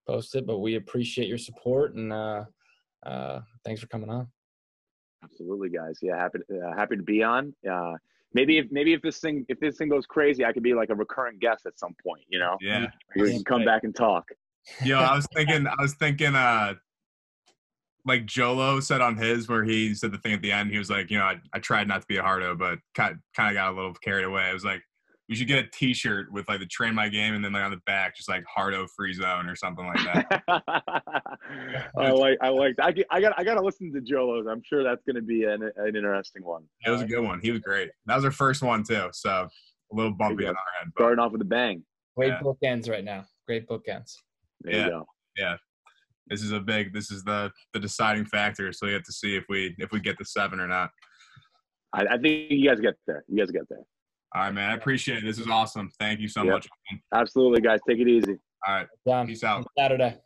Speaker 1: post it. But we appreciate your support and uh, uh thanks for coming on.
Speaker 4: Absolutely, guys. Yeah, happy uh, happy to be on. Uh, maybe if maybe if this thing if this thing goes crazy, I could be like a recurring guest at some point. You know?
Speaker 3: Yeah.
Speaker 4: We can come back and talk.
Speaker 3: Yo, I was thinking. I was thinking. Uh, like Jolo said on his, where he said the thing at the end. He was like, you know, I, I tried not to be a hardo, but kind kind of got a little carried away. I was like, we should get a T-shirt with like the train my game, and then like on the back, just like hardo free zone or something like that.
Speaker 4: Oh, I like I like I, I got I got to listen to Jolo's. I'm sure that's going to be an, an interesting one.
Speaker 3: It was a good one. He was great. That was our first one too, so a little bumpy on our end.
Speaker 4: But, Starting off with a bang.
Speaker 1: Great yeah. bookends right now. Great bookends.
Speaker 4: There yeah.
Speaker 3: Yeah this is a big this is the the deciding factor. So we have to see if we if we get the seven or not.
Speaker 4: I, I think you guys get there. You guys get there.
Speaker 3: All right man. I appreciate it. This is awesome. Thank you so yep. much
Speaker 4: absolutely guys. Take it easy.
Speaker 3: All right. Peace out.
Speaker 1: Saturday.